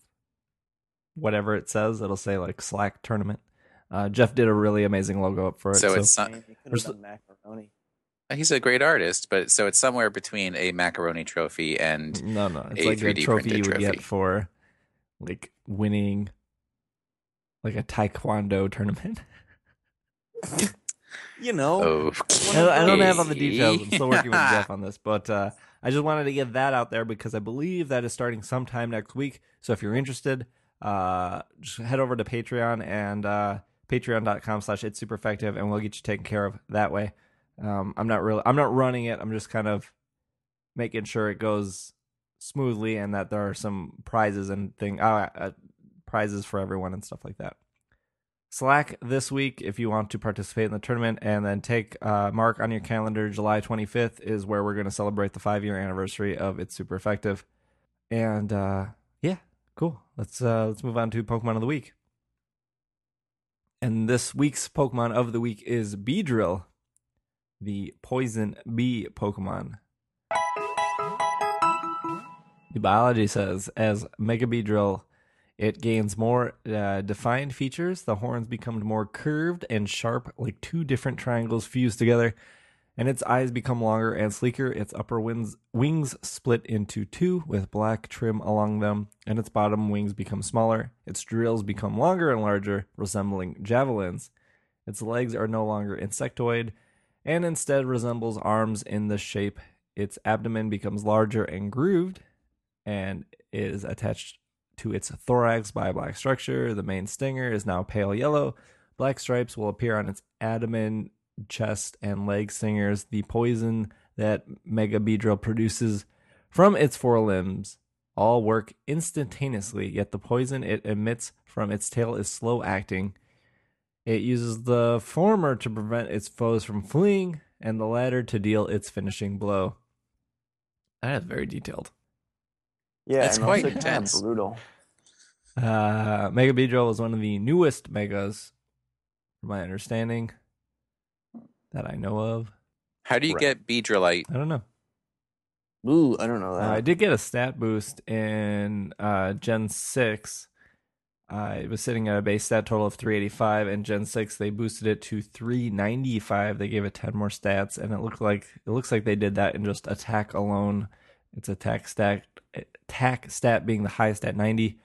whatever it says. It'll say like Slack tournament. Uh, Jeff did a really amazing logo up for it. So it's some- Man, you could have There's- done macaroni. he's a great artist, but so it's somewhere between a macaroni trophy and No, no, it's a like a 3D trophy you printed would trophy. get for like winning like a taekwondo tournament. You know, okay. I I don't have all the details. I'm still working with Jeff on this, but uh, I just wanted to get that out there because I believe that is starting sometime next week. So if you're interested, uh, just head over to Patreon and uh, patreon.com slash it's super effective and we'll get you taken care of that way. Um, I'm not really, I'm not running it. I'm just kind of making sure it goes smoothly and that there are some prizes and thing, uh, uh, prizes for everyone and stuff like that. Slack this week if you want to participate in the tournament, and then take uh, mark on your calendar. July 25th is where we're going to celebrate the five year anniversary of It's Super Effective. And uh, yeah, cool. Let's uh, let's move on to Pokemon of the week. And this week's Pokemon of the week is Beedrill, the poison bee Pokemon. The biology says as Mega Beedrill it gains more uh, defined features. The horns become more curved and sharp, like two different triangles fused together. And its eyes become longer and sleeker. Its upper wings, wings split into two with black trim along them, and its bottom wings become smaller. Its drills become longer and larger, resembling javelins. Its legs are no longer insectoid and instead resembles arms in the shape. Its abdomen becomes larger and grooved and is attached to its thorax by a black structure. The main stinger is now pale yellow. Black stripes will appear on its abdomen, chest, and leg stingers. The poison that Mega Beedrill produces from its forelimbs all work instantaneously, yet the poison it emits from its tail is slow acting. It uses the former to prevent its foes from fleeing, and the latter to deal its finishing blow. That is very detailed. Yeah, it's quite intense. brutal. Uh, Mega Beedrill was one of the newest megas, from my understanding, that I know of. How do you Right. get Beedrillite? I don't know. Ooh, I don't know Uh. I did get a stat boost in uh, Gen 6. Uh, it was sitting at a base stat total of 385, and Gen 6 they boosted it to 395. They gave it 10 more stats, and it looked like it looks like they did that in just attack alone. Its attack stat attack stat being the highest at 90.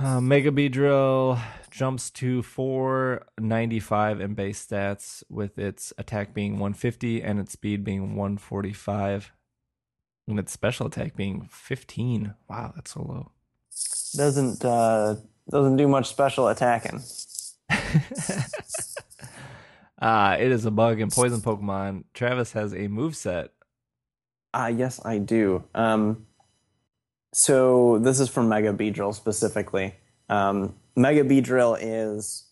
Uh, Mega Beedrill jumps to 495 in base stats, with its attack being 150 and its speed being 145. And its special attack being 15. Wow, that's so low. Doesn't uh, doesn't do much special attacking. uh, it is a bug in poison Pokemon. Travis has a move set. Ah, yes, I do. Um, so this is from Mega Beedrill specifically. Um, Mega Beedrill is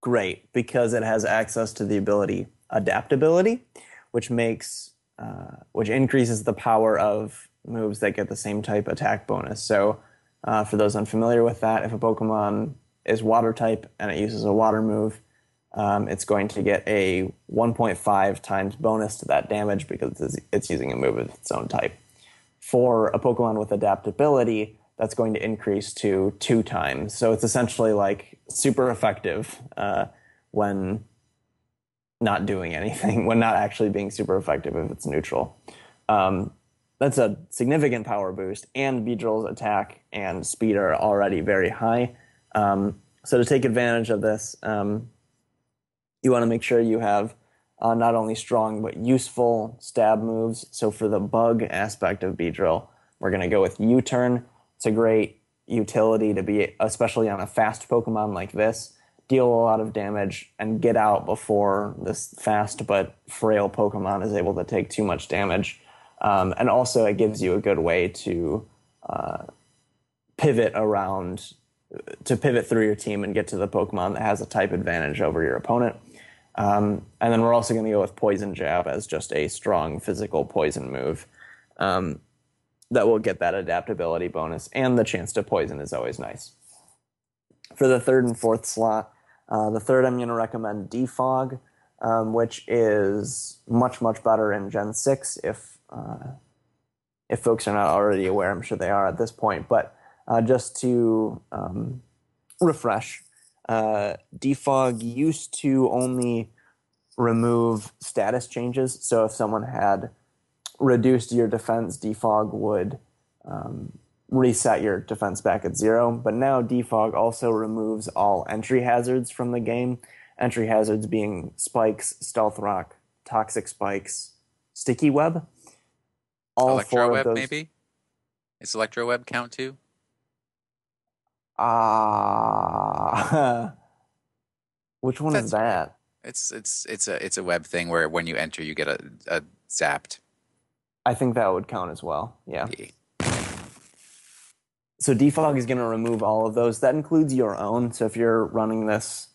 great because it has access to the ability adaptability, which makes uh, which increases the power of moves that get the same type attack bonus. So, uh, for those unfamiliar with that, if a Pokemon is water type and it uses a water move, um, it's going to get a 1.5 times bonus to that damage because it's, it's using a move of its own type. For a Pokemon with adaptability, that's going to increase to two times. So it's essentially like super effective uh, when not doing anything, when not actually being super effective if it's neutral. Um, that's a significant power boost, and Beedrill's attack and speed are already very high. Um, so to take advantage of this, um, you want to make sure you have uh, not only strong but useful stab moves. So for the bug aspect of Beedrill, we're going to go with U-turn. It's a great utility to be, especially on a fast Pokemon like this, deal a lot of damage and get out before this fast but frail Pokemon is able to take too much damage. Um, and also, it gives you a good way to uh, pivot around, to pivot through your team and get to the Pokemon that has a type advantage over your opponent. Um, and then we're also going to go with Poison Jab as just a strong physical poison move um, that will get that adaptability bonus, and the chance to poison is always nice. For the third and fourth slot, uh, the third I'm going to recommend Defog, um, which is much much better in Gen six. If uh, if folks are not already aware, I'm sure they are at this point. But uh, just to um, refresh, uh, defog used to only remove status changes. So if someone had reduced your defense, defog would um, reset your defense back at zero. But now defog also removes all entry hazards from the game. Entry hazards being spikes, stealth rock, toxic spikes, sticky web. All Electro four web, of those. maybe? Is Electro web count too? Ah, which one is that? It's it's it's a it's a web thing where when you enter you get a, a zapped. I think that would count as well. Yeah. Yeah. So defog is going to remove all of those. That includes your own. So if you're running this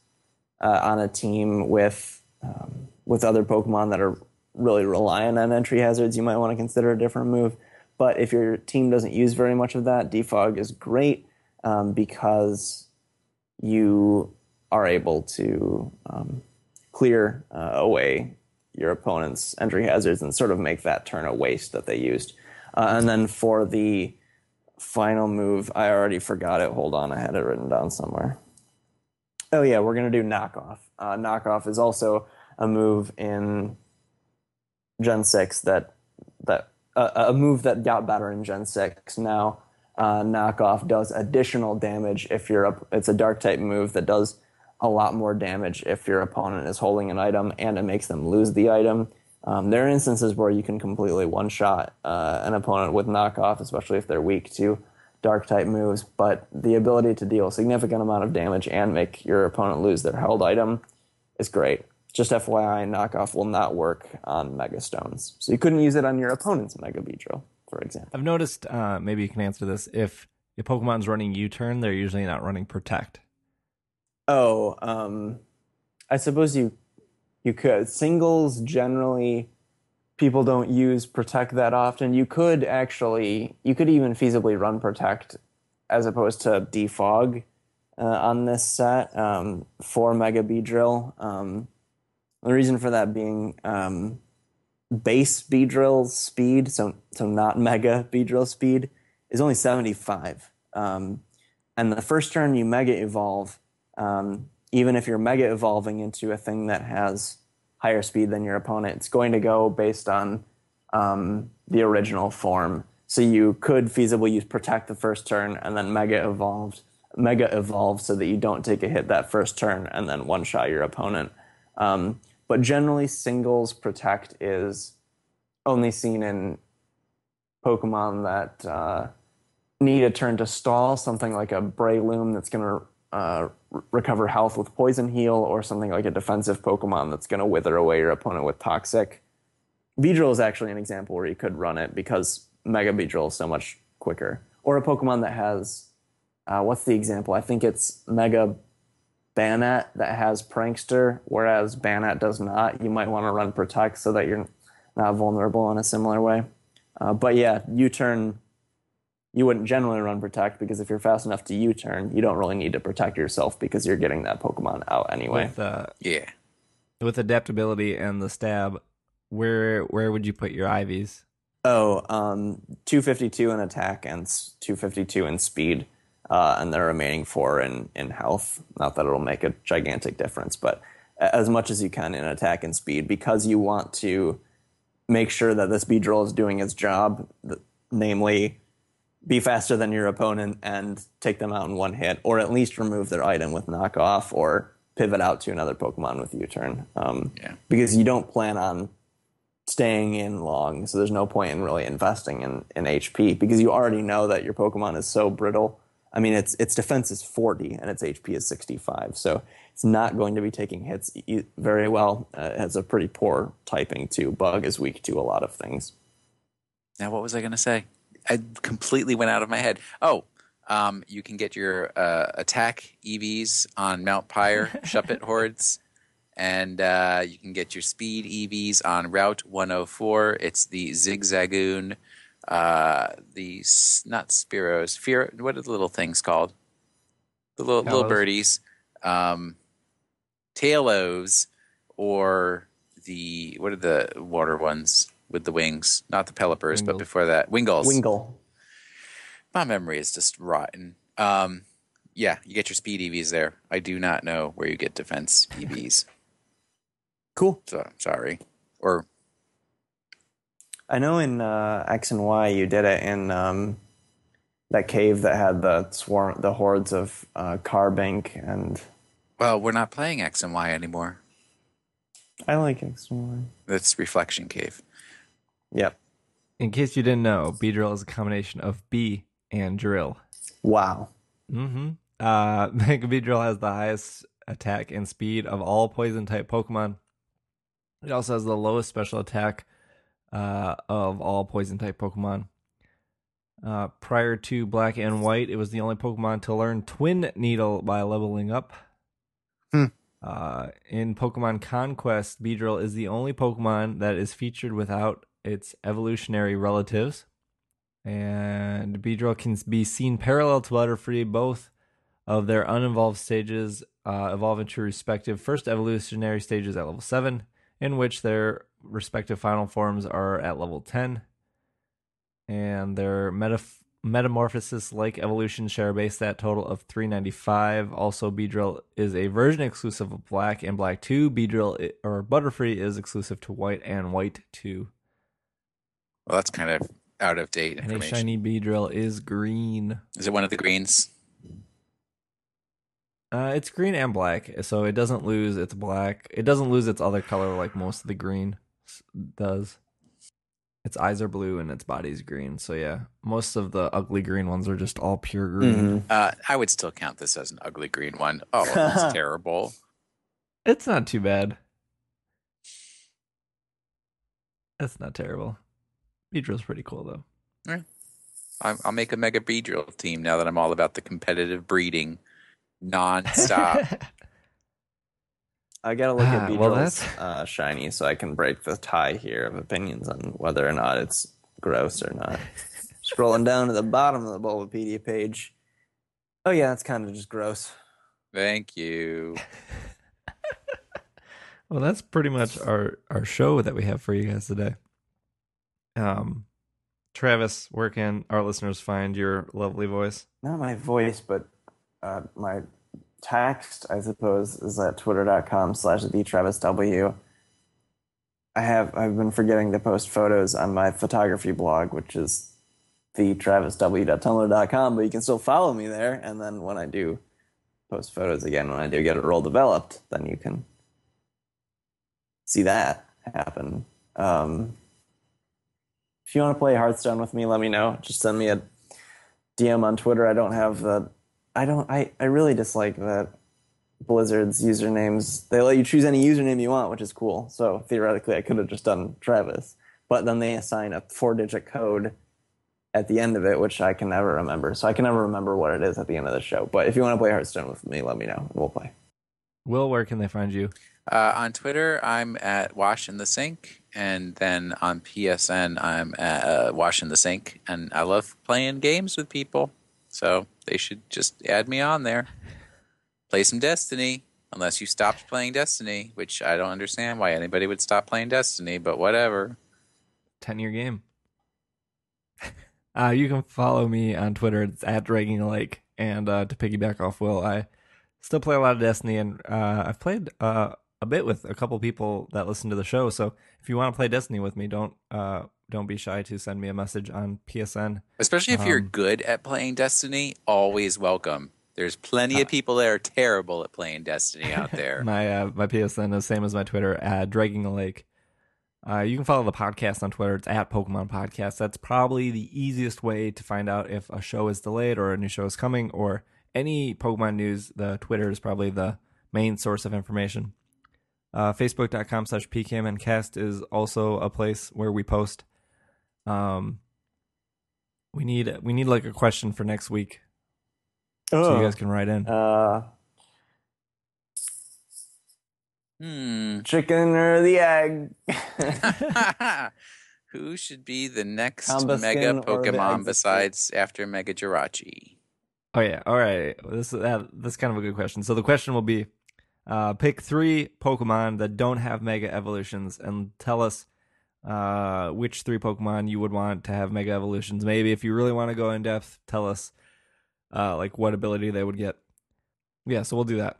uh, on a team with um, with other Pokemon that are really reliant on entry hazards, you might want to consider a different move. But if your team doesn't use very much of that, defog is great um, because you are able to um, clear uh, away your opponent's entry hazards and sort of make that turn a waste that they used. Uh, and then for the final move, I already forgot it. Hold on, I had it written down somewhere. Oh yeah, we're gonna do knockoff. Uh, knockoff is also a move in Gen six that that uh, a move that got better in Gen six. Now, uh, knockoff does additional damage if you're up. It's a dark type move that does a lot more damage if your opponent is holding an item, and it makes them lose the item. Um, there are instances where you can completely one shot uh, an opponent with knockoff, especially if they're weak to dark type moves. But the ability to deal a significant amount of damage and make your opponent lose their held item is great. Just FYI, knockoff will not work on Mega Stones. So you couldn't use it on your opponent's Mega Beedrill. For example. I've noticed. Uh, maybe you can answer this. If a Pokemon's running U-turn, they're usually not running Protect. Oh, um, I suppose you you could singles generally people don't use protect that often. You could actually you could even feasibly run protect as opposed to defog uh, on this set um, for Mega Beedrill. Um, the reason for that being um, base Beedrill speed, so so not Mega Beedrill speed, is only seventy five. Um, and the first turn you Mega Evolve, um, even if you're Mega Evolving into a thing that has higher speed than your opponent, it's going to go based on um, the original form. So you could feasibly use Protect the first turn and then Mega Evolved, Mega Evolve so that you don't take a hit that first turn and then one shot your opponent. Um, but generally, singles Protect is only seen in Pokemon that uh, need a turn to stall, something like a Breloom that's going to uh, recover health with Poison Heal, or something like a defensive Pokemon that's going to wither away your opponent with Toxic. Beedrill is actually an example where you could run it because Mega Beedrill is so much quicker. Or a Pokemon that has, uh, what's the example? I think it's Mega Banette that has Prankster, whereas Banette does not. You might want to run Protect so that you're not vulnerable in a similar way. Uh, but yeah, U turn you wouldn't generally run protect because if you're fast enough to U-turn, you don't really need to protect yourself because you're getting that Pokemon out anyway. With uh, Yeah. with adaptability and the stab, where where would you put your EVs? Oh, um, 252 in attack and 252 in speed, uh, and the remaining four in, in health. Not that it'll make a gigantic difference, but as much as you can in attack and speed because you want to make sure that this Beedrill is doing its job, namely be faster than your opponent and take them out in one hit, or at least remove their item with knockoff or pivot out to another Pokemon with U-turn. Um, Yeah. Because you don't plan on staying in long, so there's no point in really investing in, in HP because you already know that your Pokemon is so brittle. I mean, its its defense is 40 and its HP is 65, so it's not going to be taking hits e- very well. Uh, it has a pretty poor typing too. Bug is weak to a lot of things. Now, what was I going to say? I completely went out of my head. Oh, um, you can get your uh, attack EVs on Mount Pyre, Shuppet Hordes, and uh, you can get your speed EVs on Route 104. It's the Zigzagoon, uh, the not Spearows, Fear. What are the little things called? The little little birdies, um, Taillows, or the what are the water ones with the wings? Not the Pelipers, but before that, Wingulls. Wingull. My memory is just rotten. Um, yeah, you get your speed EVs there. I do not know where you get defense EVs. Cool. so sorry. Or I know in uh, X and Y you did it in um, that cave that had the swarm, the hordes of uh, Carbink, and well, we're not playing X and Y anymore. I like X and Y. That's Reflection Cave. Yep. In case you didn't know, Beedrill is a combination of B and drill. Wow. Mm-hmm. Uh, Mega Beedrill has the highest attack and speed of all poison type Pokemon. It also has the lowest special attack uh, of all poison type Pokemon. Uh, prior to Black and White, it was the only Pokemon to learn Twin Needle by leveling up. Hmm. Uh, in Pokemon Conquest, Beedrill is the only Pokemon that is featured without its evolutionary relatives. And Beedrill can be seen parallel to Butterfree. Both of their uninvolved stages uh, evolve into respective first evolutionary stages at level 7, in which their respective final forms are at level 10. And their metaf- metamorphosis like evolution share a base stat total of 395. Also, Beedrill is a version exclusive of Black and Black 2. Beedrill or Butterfree is exclusive to White and White 2. Well, that's kind of out of date And a information. shiny Beedrill is green. Is it one of the greens? Uh, it's green and black, so it doesn't lose its black. It doesn't lose its other color like most of the green does. Its eyes are blue and its body's green. So yeah, most of the ugly green ones are just all pure green. Mhm. Uh, I would still count this as an ugly green one. Oh, that's terrible. It's not too bad. It's not terrible. Beedrill's pretty cool though. I- I'll make a Mega Beedrill team now that I'm all about the competitive breeding nonstop. I gotta look Ah, at well, Beedrill's that's- uh, shiny so I can break the tie here of opinions on whether or not it's gross or not. Scrolling down to the bottom of the Bulbapedia page. Oh yeah, it's kind of just gross. Thank you. Well, that's pretty much our our show that we have for you guys today. Um, Travis, where can our listeners find your lovely voice? Not my voice, but uh, my text, I suppose, is at twitter.com slash the Travis W. I have I've been forgetting to post photos on my photography blog, which is thetravisw.tumblr.com, but you can still follow me there. And then when I do post photos again, when I do get it roll developed, then you can see that happen. Um, if you want to play Hearthstone with me, let me know. Just send me a DM on Twitter. I don't have the. I don't. I, I really dislike that Blizzard's usernames. They let you choose any username you want, which is cool. So theoretically, I could have just done Travis, but then they assign a four-digit code at the end of it, which I can never remember. So I can never remember what it is at the end of the show. But if you want to play Hearthstone with me, let me know. We'll play. Will, where can they find you? Uh, on Twitter, I'm at Wash in the Sink, and then on PSN, I'm at uh, Wash in the Sink, and I love playing games with people, so they should just add me on there. Play some Destiny, unless you stopped playing Destiny, which I don't understand why anybody would stop playing Destiny, but whatever. 10 year game. uh, you can follow me on Twitter. It's at Dragging Lake. And uh, to piggyback off Will, I still play a lot of Destiny, and uh, I've played uh, a bit with a couple people that listen to the show. So if you want to play Destiny with me, don't uh, don't be shy to send me a message on PSN. Especially if you're Um, good at playing Destiny, always welcome. There's plenty of people that are terrible at playing Destiny out there. My uh, my PSN is the same as my Twitter at Dragging a Lake. Uh, you can follow the podcast on Twitter. It's at Pokemon Podcast. That's probably the easiest way to find out if a show is delayed or a new show is coming or any Pokemon news. The Twitter is probably the main source of information. Uh, Facebook.com slash PKMNcast is also a place where we post. Um, we need we need like a question for next week, so you guys can write in. Uh, Hmm. chicken or the egg? Who should be the next Combuskin Mega Pokemon besides after Mega Jirachi? Oh yeah, all right. This is that, that's kind of a good question. So the question will be, uh, pick three Pokemon that don't have Mega Evolutions, and tell us uh, which three Pokemon you would want to have Mega Evolutions. Maybe if you really want to go in depth, tell us uh, like what ability they would get. Yeah, so we'll do that.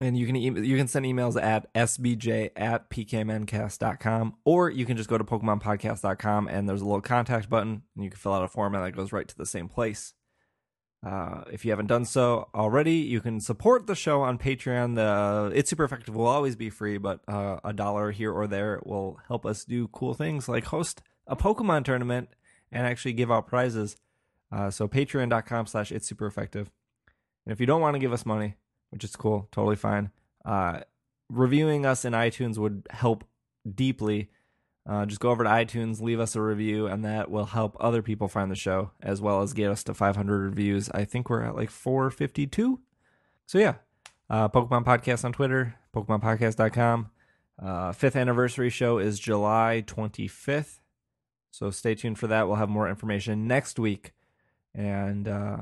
And you can e- you can send emails at sbj at pkmncast.com or you can just go to pokemonpodcast.com and there's a little contact button and you can fill out a form that goes right to the same place. Uh, if you haven't done so already, you can support the show on Patreon. The It's Super Effective will always be free, but uh, a dollar here or there will help us do cool things like host a Pokemon tournament and actually give out prizes. Uh, so patreon.com slash it's super effective. And if you don't want to give us money, which is cool, totally fine, uh, reviewing us in iTunes would help deeply. Uh, just go over to iTunes, leave us a review, and that will help other people find the show as well as get us to 500 reviews. I think we're at like 452. So yeah, uh, Pokemon Podcast on Twitter, PokemonPodcast.com. Uh, fifth anniversary show is July 25th. So stay tuned for that. We'll have more information next week. And uh,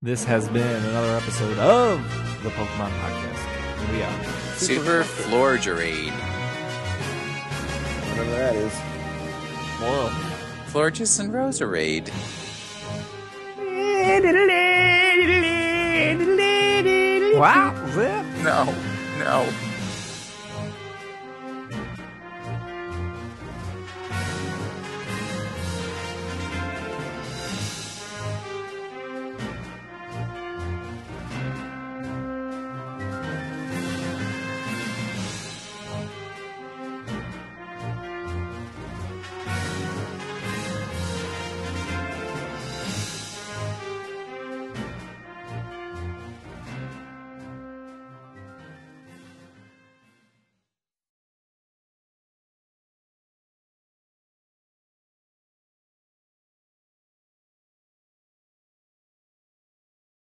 this has been another episode of the Pokemon Podcast. We are. Super Florgerade. Whatever that is. Moral. Florges and Roserade. Wow. Zip. No, no.